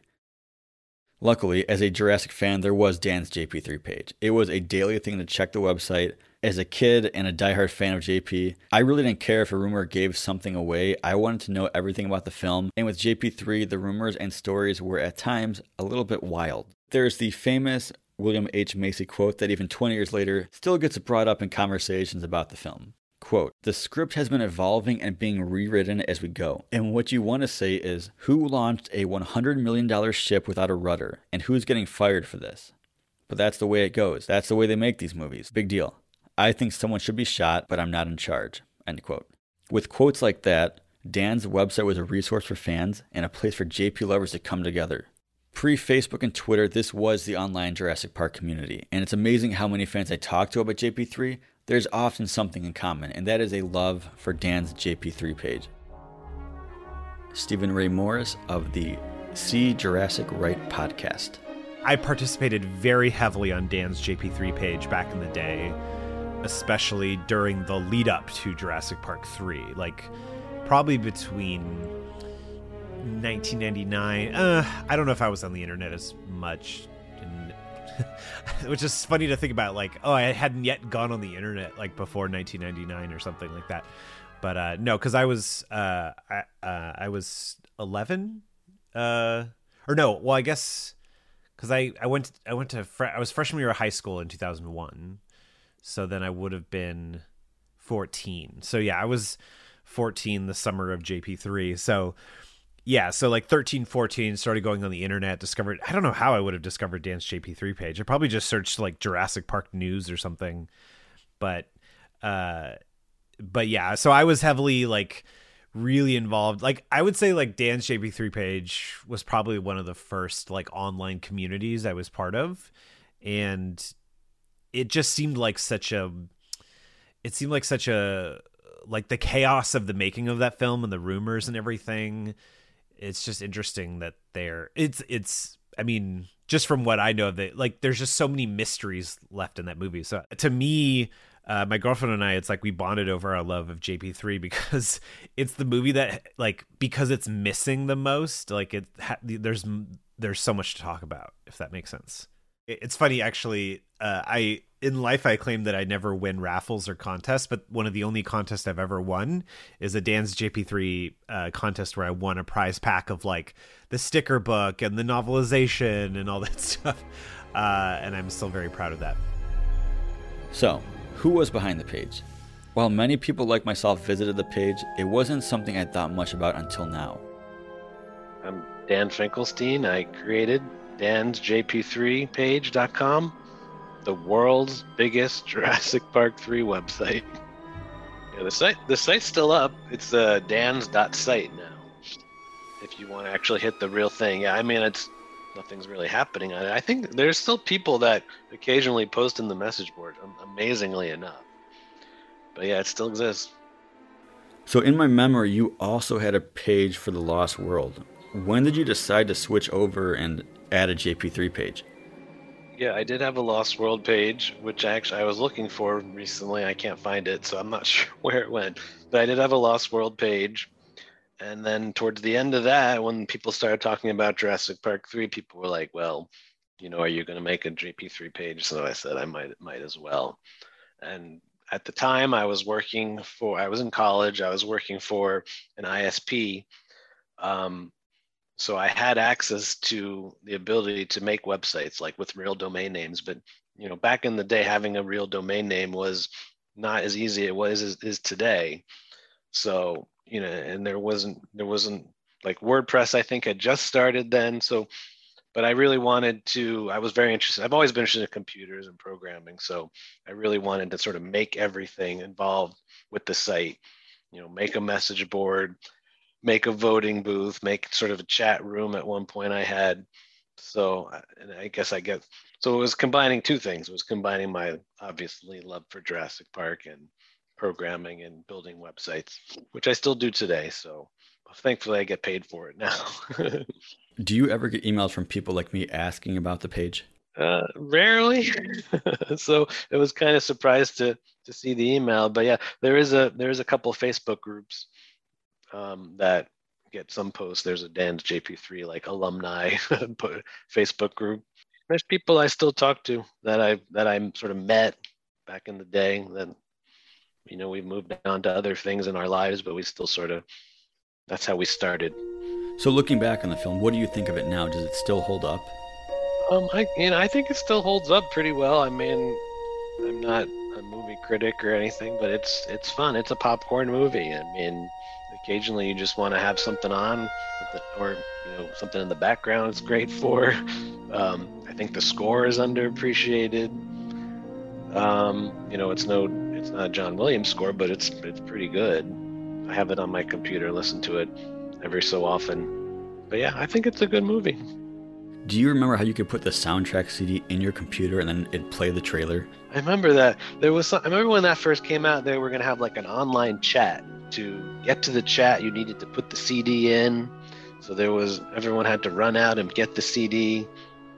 Luckily, as a Jurassic fan, there was Dan's JP3 page. It was a daily thing to check the website As a kid and a diehard fan of JP, I really didn't care if a rumor gave something away. I wanted to know everything about the film, and with JP3, the rumors and stories were at times a little bit wild. There's the famous William H. Macy quote that even 20 years later still gets brought up in conversations about the film. Quote, the script has been evolving and being rewritten as we go. And what you want to say is who launched a $100 million ship without a rudder and who's getting fired for this? But that's the way it goes. That's the way they make these movies. Big deal. I think someone should be shot, but I'm not in charge. End quote. With quotes like that, Dan's website was a resource for fans and a place for JP lovers to come together. Pre Facebook and Twitter, this was the online Jurassic Park community, and it's amazing how many fans I talk to about JP3 there's often something in common, and that is a love for Dan's JP3 page. Stephen Ray Morris of the See Jurassic Right podcast. I participated very heavily on Dan's JP3 page back in the day, especially during the lead up to Jurassic Park 3. Like, probably between 1999. Uh, I don't know if I was on the internet as much *laughs* which is funny to think about. Like, oh, I hadn't yet gone on the internet like before 1999 or something like that. But uh, no, because I was uh, I, uh, I was 11, uh, or no, well, I guess because I I went I went to fre- I was freshman year of high school in 2001, so then I would have been 14. So yeah, I was 14 the summer of JP3. So yeah, so like 13, 14, started going on the internet, discovered, I don't know how I would have discovered Dan's JP3 page. I probably just searched like Jurassic Park news or something. But, uh, but yeah, so I was heavily like really involved. Like, I would say like Dan's JP3 page was probably one of the first like online communities I was part of. And it just seemed like such a, it seemed like such a, like the chaos of the making of that film and the rumors and everything it's just interesting that they're it's it's I mean just from what I know of it like there's just so many mysteries left in that movie. So to me uh, my girlfriend and I, it's like we bonded over our love of JP3 *laughs* because it's the movie that, like, because it's missing the most. Like, it ha- there's there's so much to talk about, if that makes sense. It's funny, actually. Uh, I in life I claim that I never win raffles or contests, but one of the only contests I've ever won is a Dan's JP3 uh, contest where I won a prize pack of like the sticker book and the novelization and all *laughs* that stuff. Uh, and I'm still very proud of that. So, who was behind the page? While many people like myself visited the page, it wasn't something I thought much about until now. I'm Dan Finkelstein. I created Dan's JP3page.com the world's biggest Jurassic Park 3 website. Yeah, the site the site's still up. It's uh, dan's.site now. If you want to actually hit the real thing. Yeah, I mean it's nothing's really happening on it. I think there's still people that occasionally post in the message board, amazingly enough. But yeah, it still exists. So in my memory, you also had a page for the Lost World. When did you decide to switch over and add a JP3 page? Yeah, I did have a Lost World page, which actually I was looking for recently. I can't find it, so I'm not *laughs* sure where it went. But I did have a Lost World page. And then towards the end of that, when people started talking about Jurassic Park 3, people were like, well, you know, are you going to make a JP3 page? So I said I might might as well. And at the time I was working for I was in college, I was working for an ISP. Um, so I had access to the ability to make websites like with real domain names. But you know, back in the day, having a real domain name was not as easy it was as is today. So you know, and there wasn't there wasn't like WordPress. I think had just started then. So, but I really wanted to. I was very interested. I've always been interested in computers and programming. So I really wanted to sort of make everything involved with the site. You know, make a message board, make a voting booth, make sort of a chat room at one point I had. So, and I guess I get, so it was combining two things. It was combining my obviously love for Jurassic Park and programming and building websites, which I still do today. So thankfully I get paid for it now. *laughs* do you ever get emails from people like me asking about the page? Uh, rarely. *laughs* so it was kind of surprised to to see the email, but yeah, there is a there is a couple of Facebook groups um, that get some posts. There's a Dan's JP3 like alumni *laughs* Facebook group. There's people I still talk to that I that I'm sort of met back in the day. Then, you know, we've moved on to other things in our lives, but we still sort of, that's how we started. So looking back on the film, what do you think of it now? Does it still hold up? Um, I, you know, I think it still holds up pretty well. I mean, I'm not a movie critic or anything, but it's it's fun. It's a popcorn movie. I mean, occasionally you just want to have something on, or you know, something in the background. It's great for. *laughs* Um, I think the score is underappreciated. Um, you know, it's no, it's not a John Williams score, but it's it's pretty good. I have it on my computer, listen to it every so often. But yeah, I think it's a good movie. Do you remember how you could put the soundtrack CD in your computer and then it'd play the trailer? I remember that there was. Some, I remember when that first came out. They were gonna have like an online chat. To get to the chat, you needed to put the CD in. So there was everyone had to run out and get the CD.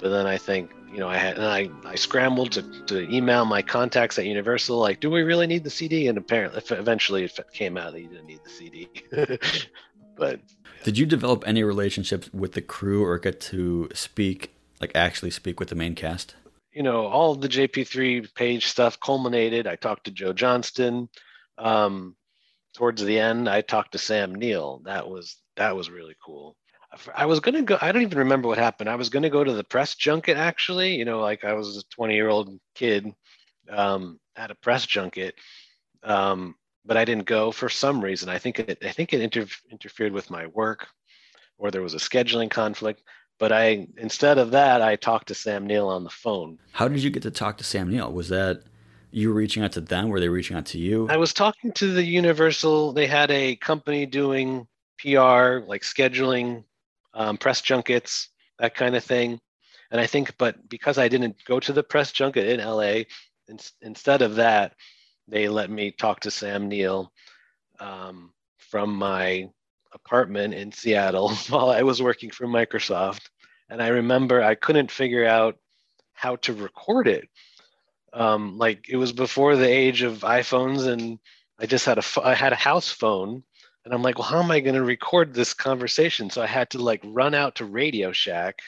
But then I think you know I had and I I scrambled to to email my contacts at Universal like, do we really need the CD? And apparently, eventually, it came out that you didn't need the CD. *laughs* but did you develop any relationships with the crew or get to speak, like actually speak with the main cast? You know, all the JP3 page stuff culminated. I talked to Joe Johnston. Um, towards the end, I talked to Sam Neill. That was that was really cool. I was gonna go. I don't even remember what happened. I was gonna go to the press junket actually. You know, like I was a 20 year old kid um, at a press junket. Um, but I didn't go for some reason. I think it I think it inter- interfered with my work, or there was a scheduling conflict. But I instead of that, I talked to Sam Neill on the phone. How did you get to talk to Sam Neill? Was that you reaching out to them? Were they reaching out to you? I was talking to the Universal. They had a company doing PR, like scheduling um, press junkets, that kind of thing. And I think, but because I didn't go to the press junket in LA, in, instead of that, they let me talk to Sam Neill um, from my apartment in Seattle *laughs* while I was working for Microsoft. And I remember I couldn't figure out how to record it. Um, like it was before the age of iPhones, and I just had a I had a house phone, and I'm like, well, how am I going to record this conversation? So I had to like run out to Radio Shack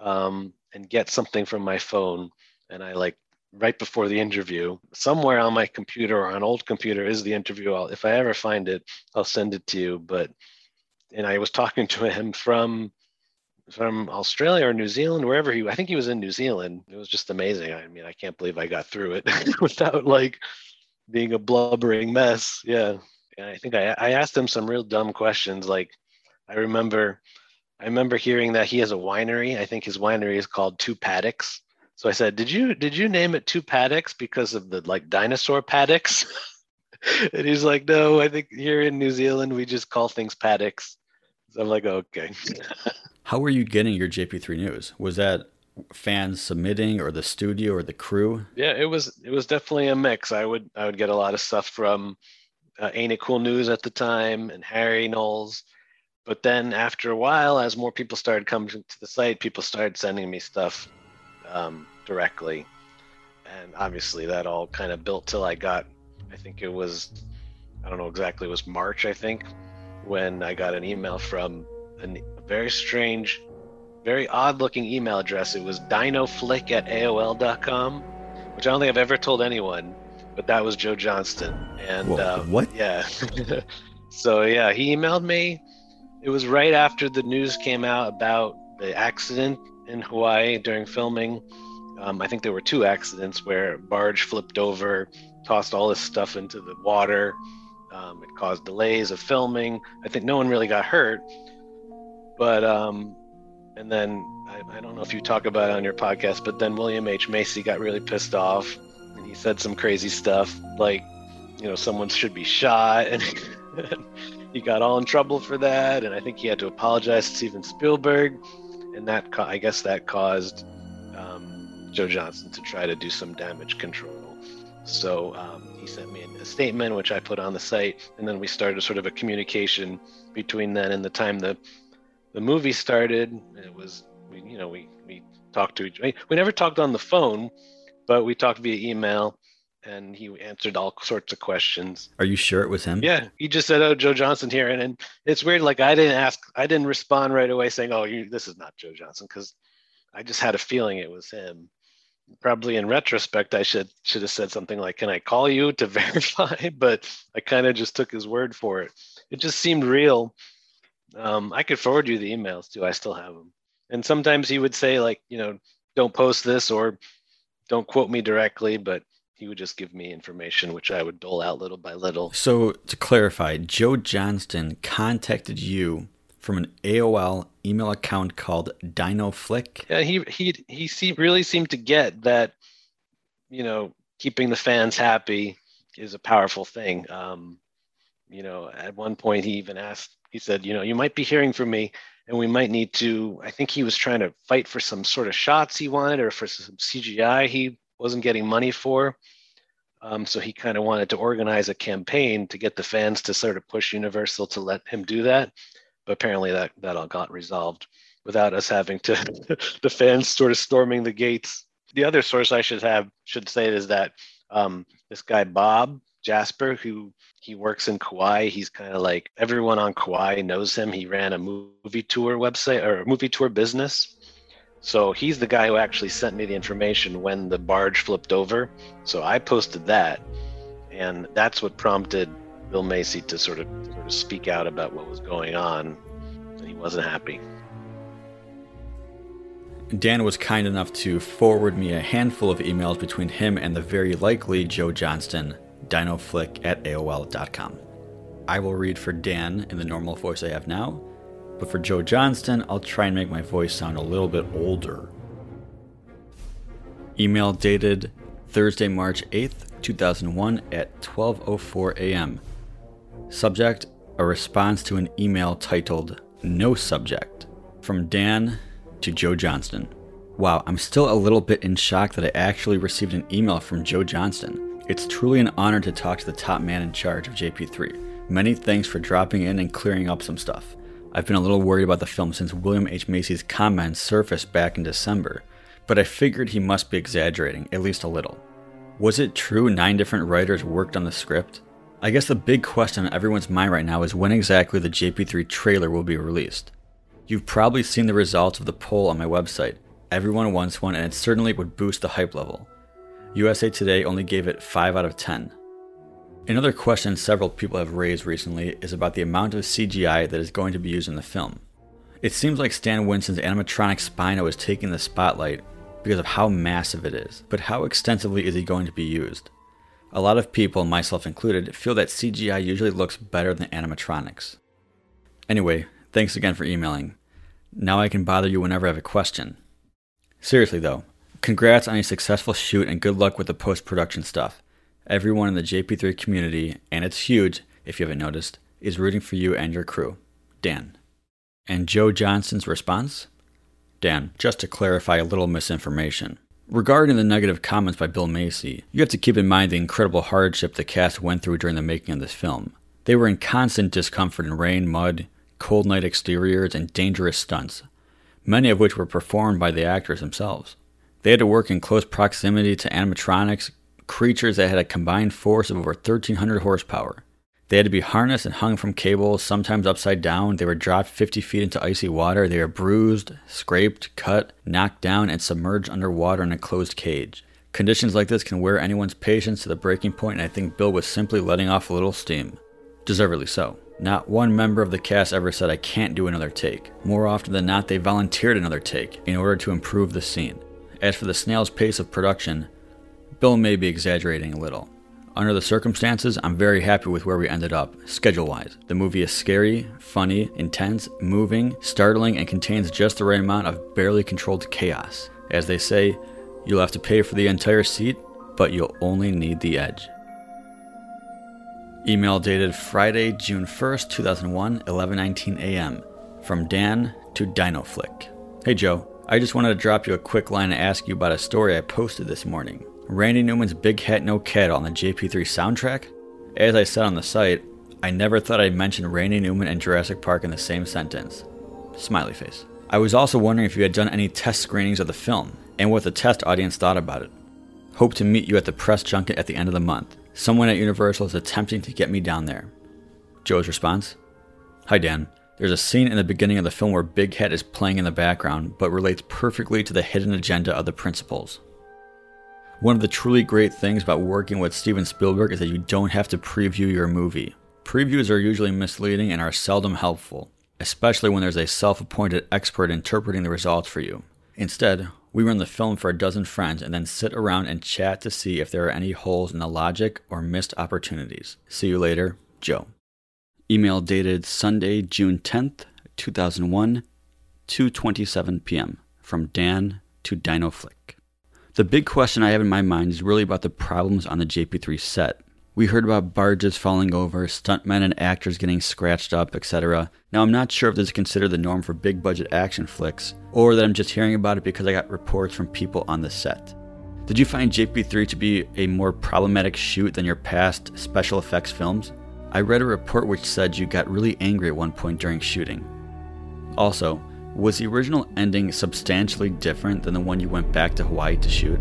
um, and get something from my phone, and I like right before the interview. Somewhere on my computer or on old computer is the interview. I'll, if I ever find it, I'll send it to you. But and I was talking to him from from Australia or New Zealand, wherever he. I think he was in New Zealand. It was just amazing. I mean, I can't believe I got through it *laughs* without like being a blubbering mess. Yeah, and I think I I asked him some real dumb questions. Like I remember. I remember hearing that he has a winery. I think his winery is called Two Paddocks so I said, "Did you did you name it two paddocks because of the like dinosaur paddocks?" *laughs* and he's like, "No, I think here in New Zealand we just call things paddocks." So I'm like, "Okay." *laughs* How were you getting your JP3 news? Was that fans submitting or the studio or the crew? Yeah, it was it was definitely a mix. I would I would get a lot of stuff from uh, Ain't It Cool News at the time and Harry Knowles. But then after a while, as more people started coming to the site, people started sending me stuff um, directly. And obviously, that all kind of built till I got, I think it was, I don't know exactly, it was March, I think, when I got an email from a very strange, very odd looking email address. It was dinoflick at AOL.com, which I don't think I've ever told anyone, but that was Joe Johnston. And Whoa, uh, what? Yeah. *laughs* so, yeah, he emailed me. It was right after the news came out about the accident in Hawaii during filming. Um, I think there were two accidents where a barge flipped over, tossed all this stuff into the water. Um, it caused delays of filming. I think no one really got hurt, but um, and then I, I don't know if you talk about it on your podcast, but then William H Macy got really pissed off, and he said some crazy stuff like, you know, someone should be shot, and *laughs* he got all in trouble for that, and I think he had to apologize to Steven Spielberg and that ca- I guess that caused um, Joe Johnston to try to do some damage control. So um, he sent me a statement, which I put on the site, and then we started sort of a communication between then and the time the the movie started. It was we, you know, we we talked to each. We never talked on the phone, but we talked via email and he answered all sorts of questions. Are you sure it was him? Yeah, he just said, "Oh, Joe Johnston here," and, and it's weird. Like I didn't ask, I didn't respond right away saying, "Oh, you, this is not Joe Johnston," because I just had a feeling it was him. probably in retrospect, I should should have said something like, "Can I call you to *laughs* verify?" But I kind of just took his word for it. It just seemed real. Um, I could forward you the emails too. I still have them. And sometimes he would say like, you know, don't post this or don't quote me directly, but he would just give me information which I would dole out little by little. So to clarify, Joe Johnston contacted you from an AOL email account called DinoFlick. Yeah, he he he see, really seemed to get that, you know, keeping the fans happy is a powerful thing. Um, you know, at one point he even asked, he said, you know, you might be hearing from me and we might need to i think he was trying to fight for some sort of shots he wanted or for some cgi he wasn't getting money for. Um, so he kind of wanted to organize a campaign to get the fans to sort of push universal to let him do that. But apparently that that all got resolved without us having to *laughs* the fans sort of storming the gates. The other source i should have should say is that um, this guy bob Jasper, who he works in Kauai. He's kind of like everyone on Kauai knows him. He ran a movie tour website or a movie tour business. So he's the guy who actually sent me the information when the barge flipped over. So I posted that, and that's what prompted Bill Macy to sort of sort of speak out about what was going on. And he wasn't happy. Dan was kind enough to forward me a handful of emails between him and the very likely Joe Johnston dinoflick at AOL.com. I will read for Dan in the normal voice I have now, but for Joe Johnston, I'll try and make my voice sound a little bit older. Email dated Thursday, March 8th, 2001 at 12:04 a.m. Subject: A response to an email titled "No Subject" from Dan to Joe Johnston. Wow, I'm still a little bit in shock that I actually received an email from Joe Johnston. It's truly an honor to talk to the top man in charge of JP3. Many thanks for dropping in and clearing up some stuff. I've been a little worried about the film since William H. Macy's comments surfaced back in December, but I figured he must be exaggerating, at least a little. Was it true nine different writers worked on the script? I guess the big question on everyone's mind right now is when exactly the JP3 trailer will be released. You've probably seen the results of the poll on my website. Everyone wants one, and it certainly would boost the hype level. USA Today only gave it 5 out of 10. Another question several people have raised recently is about the amount of CGI that is going to be used in the film. It seems like Stan Winston's animatronic Spino is taking the spotlight because of how massive it is, but how extensively is he going to be used? A lot of people, myself included, feel that CGI usually looks better than animatronics. Anyway, thanks again for emailing. Now I can bother you whenever I have a question. Seriously though, Congrats on a successful shoot and good luck with the post production stuff. Everyone in the JP3 community, and it's huge if you haven't noticed, is rooting for you and your crew. Dan. And Joe Johnston's response? Dan, just to clarify a little misinformation. Regarding the negative comments by Bill Macy, you have to keep in mind the incredible hardship the cast went through during the making of this film. They were in constant discomfort in rain, mud, cold night exteriors, and dangerous stunts, many of which were performed by the actors themselves. They had to work in close proximity to animatronics, creatures that had a combined force of over 1,300 horsepower. They had to be harnessed and hung from cables, sometimes upside down. They were dropped 50 feet into icy water. They were bruised, scraped, cut, knocked down, and submerged underwater in a closed cage. Conditions like this can wear anyone's patience to the breaking point, and I think Bill was simply letting off a little steam. Deservedly so. Not one member of the cast ever said, I can't do another take. More often than not, they volunteered another take in order to improve the scene. As for the snail's pace of production, Bill may be exaggerating a little. Under the circumstances, I'm very happy with where we ended up, schedule wise. The movie is scary, funny, intense, moving, startling, and contains just the right amount of barely controlled chaos. As they say, you'll have to pay for the entire seat, but you'll only need the edge. Email dated Friday, June 1st, 2001, 11:19 a.m. From Dan to DinoFlick. Hey Joe, I just wanted to drop you a quick line and ask you about a story I posted this morning. Randy Newman's Big Hat No Cattle on the JP3 soundtrack? As I said on the site, I never thought I'd mention Randy Newman and Jurassic Park in the same sentence. Smiley face. I was also wondering if you had done any test screenings of the film and what the test audience thought about it. Hope to meet you at the press junket at the end of the month. Someone at Universal is attempting to get me down there. Joe's response Hi, Dan. There's a scene in the beginning of the film where Big Hat is playing in the background, but relates perfectly to the hidden agenda of the principals. One of the truly great things about working with Steven Spielberg is that you don't have to preview your movie. Previews are usually misleading and are seldom helpful, especially when there's a self appointed expert interpreting the results for you. Instead, we run the film for a dozen friends and then sit around and chat to see if there are any holes in the logic or missed opportunities. See you later, Joe. Email dated Sunday, June 10th, 2001, 2:27 p.m. from Dan to Dino Flick. The big question I have in my mind is really about the problems on the JP3 set. We heard about barges falling over, stuntmen and actors getting scratched up, etc. Now, I'm not sure if this is considered the norm for big budget action flicks, or that I'm just hearing about it because I got reports from people on the set. Did you find JP3 to be a more problematic shoot than your past special effects films? I read a report which said you got really angry at one point during shooting. Also, was the original ending substantially different than the one you went back to Hawaii to shoot?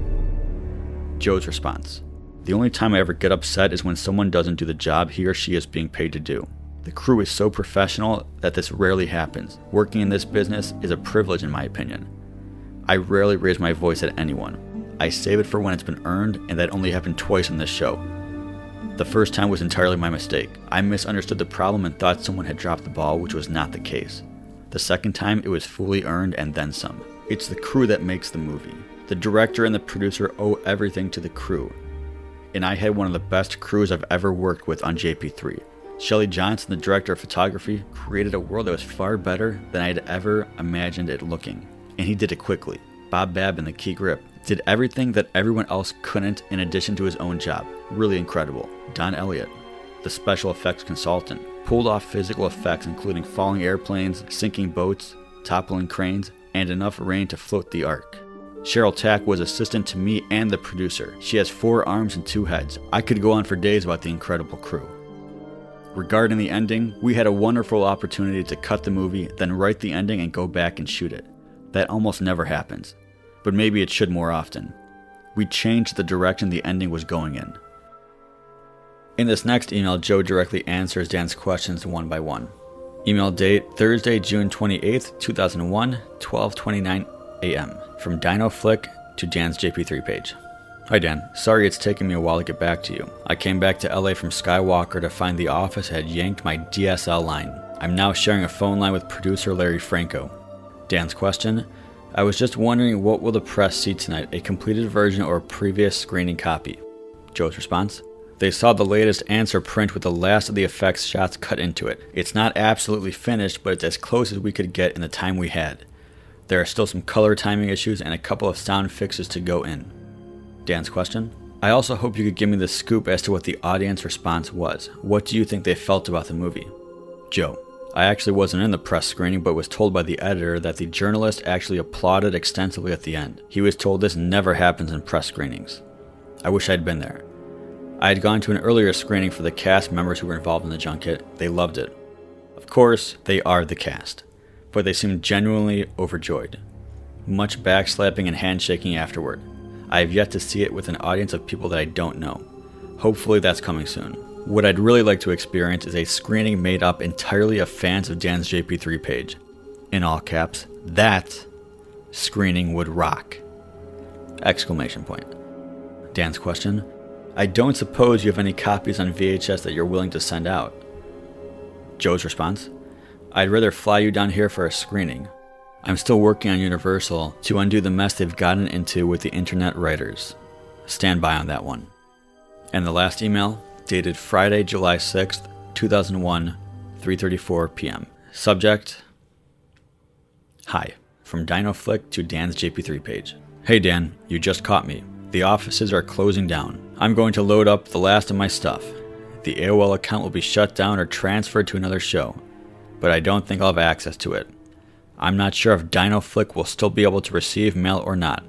Joe's response The only time I ever get upset is when someone doesn't do the job he or she is being paid to do. The crew is so professional that this rarely happens. Working in this business is a privilege, in my opinion. I rarely raise my voice at anyone. I save it for when it's been earned, and that only happened twice on this show. The first time was entirely my mistake. I misunderstood the problem and thought someone had dropped the ball, which was not the case. The second time, it was fully earned and then some. It's the crew that makes the movie. The director and the producer owe everything to the crew. And I had one of the best crews I've ever worked with on JP3. Shelley Johnson, the director of photography, created a world that was far better than I had ever imagined it looking. And he did it quickly. Bob Babb in the key grip did everything that everyone else couldn't in addition to his own job. Really incredible. Don Elliott, the special effects consultant, pulled off physical effects including falling airplanes, sinking boats, toppling cranes, and enough rain to float the ark. Cheryl Tack was assistant to me and the producer. She has four arms and two heads. I could go on for days about the incredible crew. Regarding the ending, we had a wonderful opportunity to cut the movie, then write the ending and go back and shoot it. That almost never happens, but maybe it should more often. We changed the direction the ending was going in. In this next email, Joe directly answers Dan's questions one by one. Email date Thursday, June 28th, 2001, 12:29 a.m. from Dino Flick to Dan's JP3 page. Hi Dan, sorry it's taken me a while to get back to you. I came back to LA from Skywalker to find the office had yanked my DSL line. I'm now sharing a phone line with producer Larry Franco. Dan's question I was just wondering what will the press see tonight, a completed version or a previous screening copy? Joe's response they saw the latest answer print with the last of the effects shots cut into it. It's not absolutely finished, but it's as close as we could get in the time we had. There are still some color timing issues and a couple of sound fixes to go in. Dan's question? I also hope you could give me the scoop as to what the audience response was. What do you think they felt about the movie? Joe. I actually wasn't in the press screening, but was told by the editor that the journalist actually applauded extensively at the end. He was told this never happens in press screenings. I wish I'd been there. I had gone to an earlier screening for the cast members who were involved in the junket. They loved it. Of course, they are the cast, but they seemed genuinely overjoyed. Much backslapping and handshaking afterward. I have yet to see it with an audience of people that I don't know. Hopefully, that's coming soon. What I'd really like to experience is a screening made up entirely of fans of Dan's JP3 page. In all caps, that screening would rock! Exclamation point. Dan's question I don't suppose you have any copies on VHS that you're willing to send out. Joe's response I'd rather fly you down here for a screening. I'm still working on Universal to undo the mess they've gotten into with the internet writers. Stand by on that one. And the last email, dated Friday, July 6th, 2001, 3:34 p.m. Subject: Hi, from Dino Flick to Dan's JP3 page. Hey Dan, you just caught me. The offices are closing down. I'm going to load up the last of my stuff. The AOL account will be shut down or transferred to another show, but I don't think I'll have access to it. I'm not sure if DinoFlick will still be able to receive mail or not.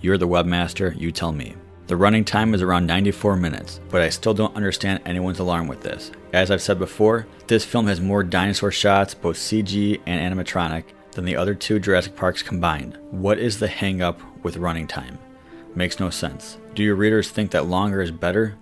You're the webmaster, you tell me. The running time is around 94 minutes, but I still don't understand anyone's alarm with this. As I've said before, this film has more dinosaur shots, both CG and animatronic, than the other two Jurassic Parks combined. What is the hang up with running time? Makes no sense. Do your readers think that longer is better?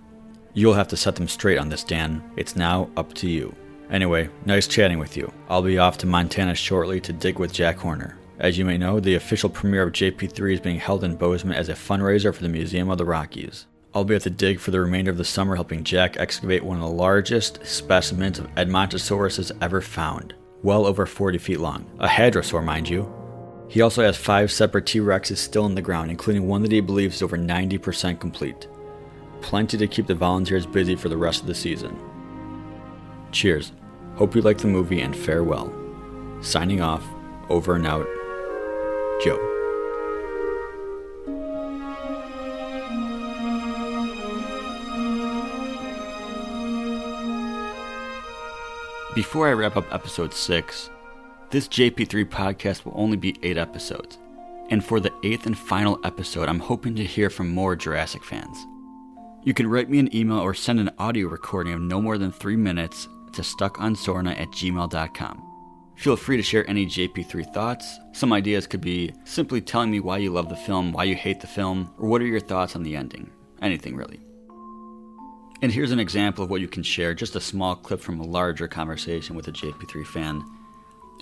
You'll have to set them straight on this, Dan. It's now up to you. Anyway, nice chatting with you. I'll be off to Montana shortly to dig with Jack Horner. As you may know, the official premiere of JP3 is being held in Bozeman as a fundraiser for the Museum of the Rockies. I'll be at the dig for the remainder of the summer helping Jack excavate one of the largest specimens of Edmontosaurus ever found, well over 40 feet long. A hadrosaur, mind you. He also has five separate T Rexes still in the ground, including one that he believes is over 90% complete. Plenty to keep the volunteers busy for the rest of the season. Cheers. Hope you like the movie and farewell. Signing off, over and out, Joe. Before I wrap up episode 6, this JP3 podcast will only be 8 episodes. And for the 8th and final episode, I'm hoping to hear from more Jurassic fans. You can write me an email or send an audio recording of no more than 3 minutes to stuckonsorna at gmail.com. Feel free to share any JP3 thoughts. Some ideas could be simply telling me why you love the film, why you hate the film, or what are your thoughts on the ending. Anything really. And here's an example of what you can share just a small clip from a larger conversation with a JP3 fan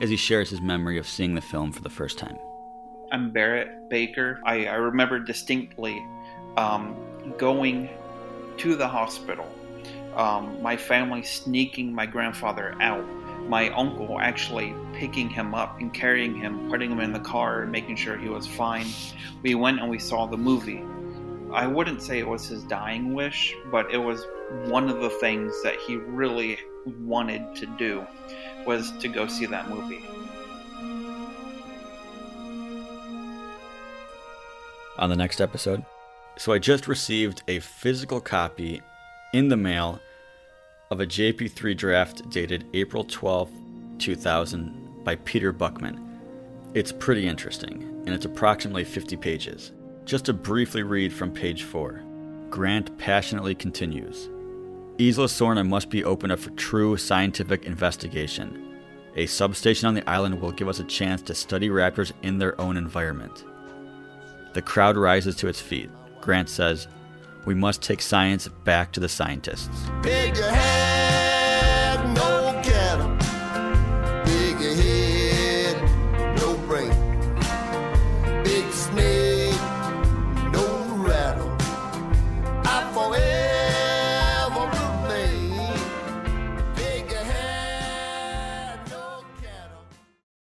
as he shares his memory of seeing the film for the first time. I'm Barrett Baker. I, I remember distinctly um, going to the hospital, um, my family sneaking my grandfather out my uncle actually picking him up and carrying him, putting him in the car, and making sure he was fine. We went and we saw the movie. I wouldn't say it was his dying wish, but it was one of the things that he really wanted to do was to go see that movie. On the next episode, so I just received a physical copy in the mail of a JP3 draft dated April 12, 2000 by Peter Buchman. It's pretty interesting, and it's approximately 50 pages. Just to briefly read from page 4. Grant passionately continues Isla Sorna must be opened up for true scientific investigation. A substation on the island will give us a chance to study raptors in their own environment. The crowd rises to its feet. Grant says, we must take science back to the scientists.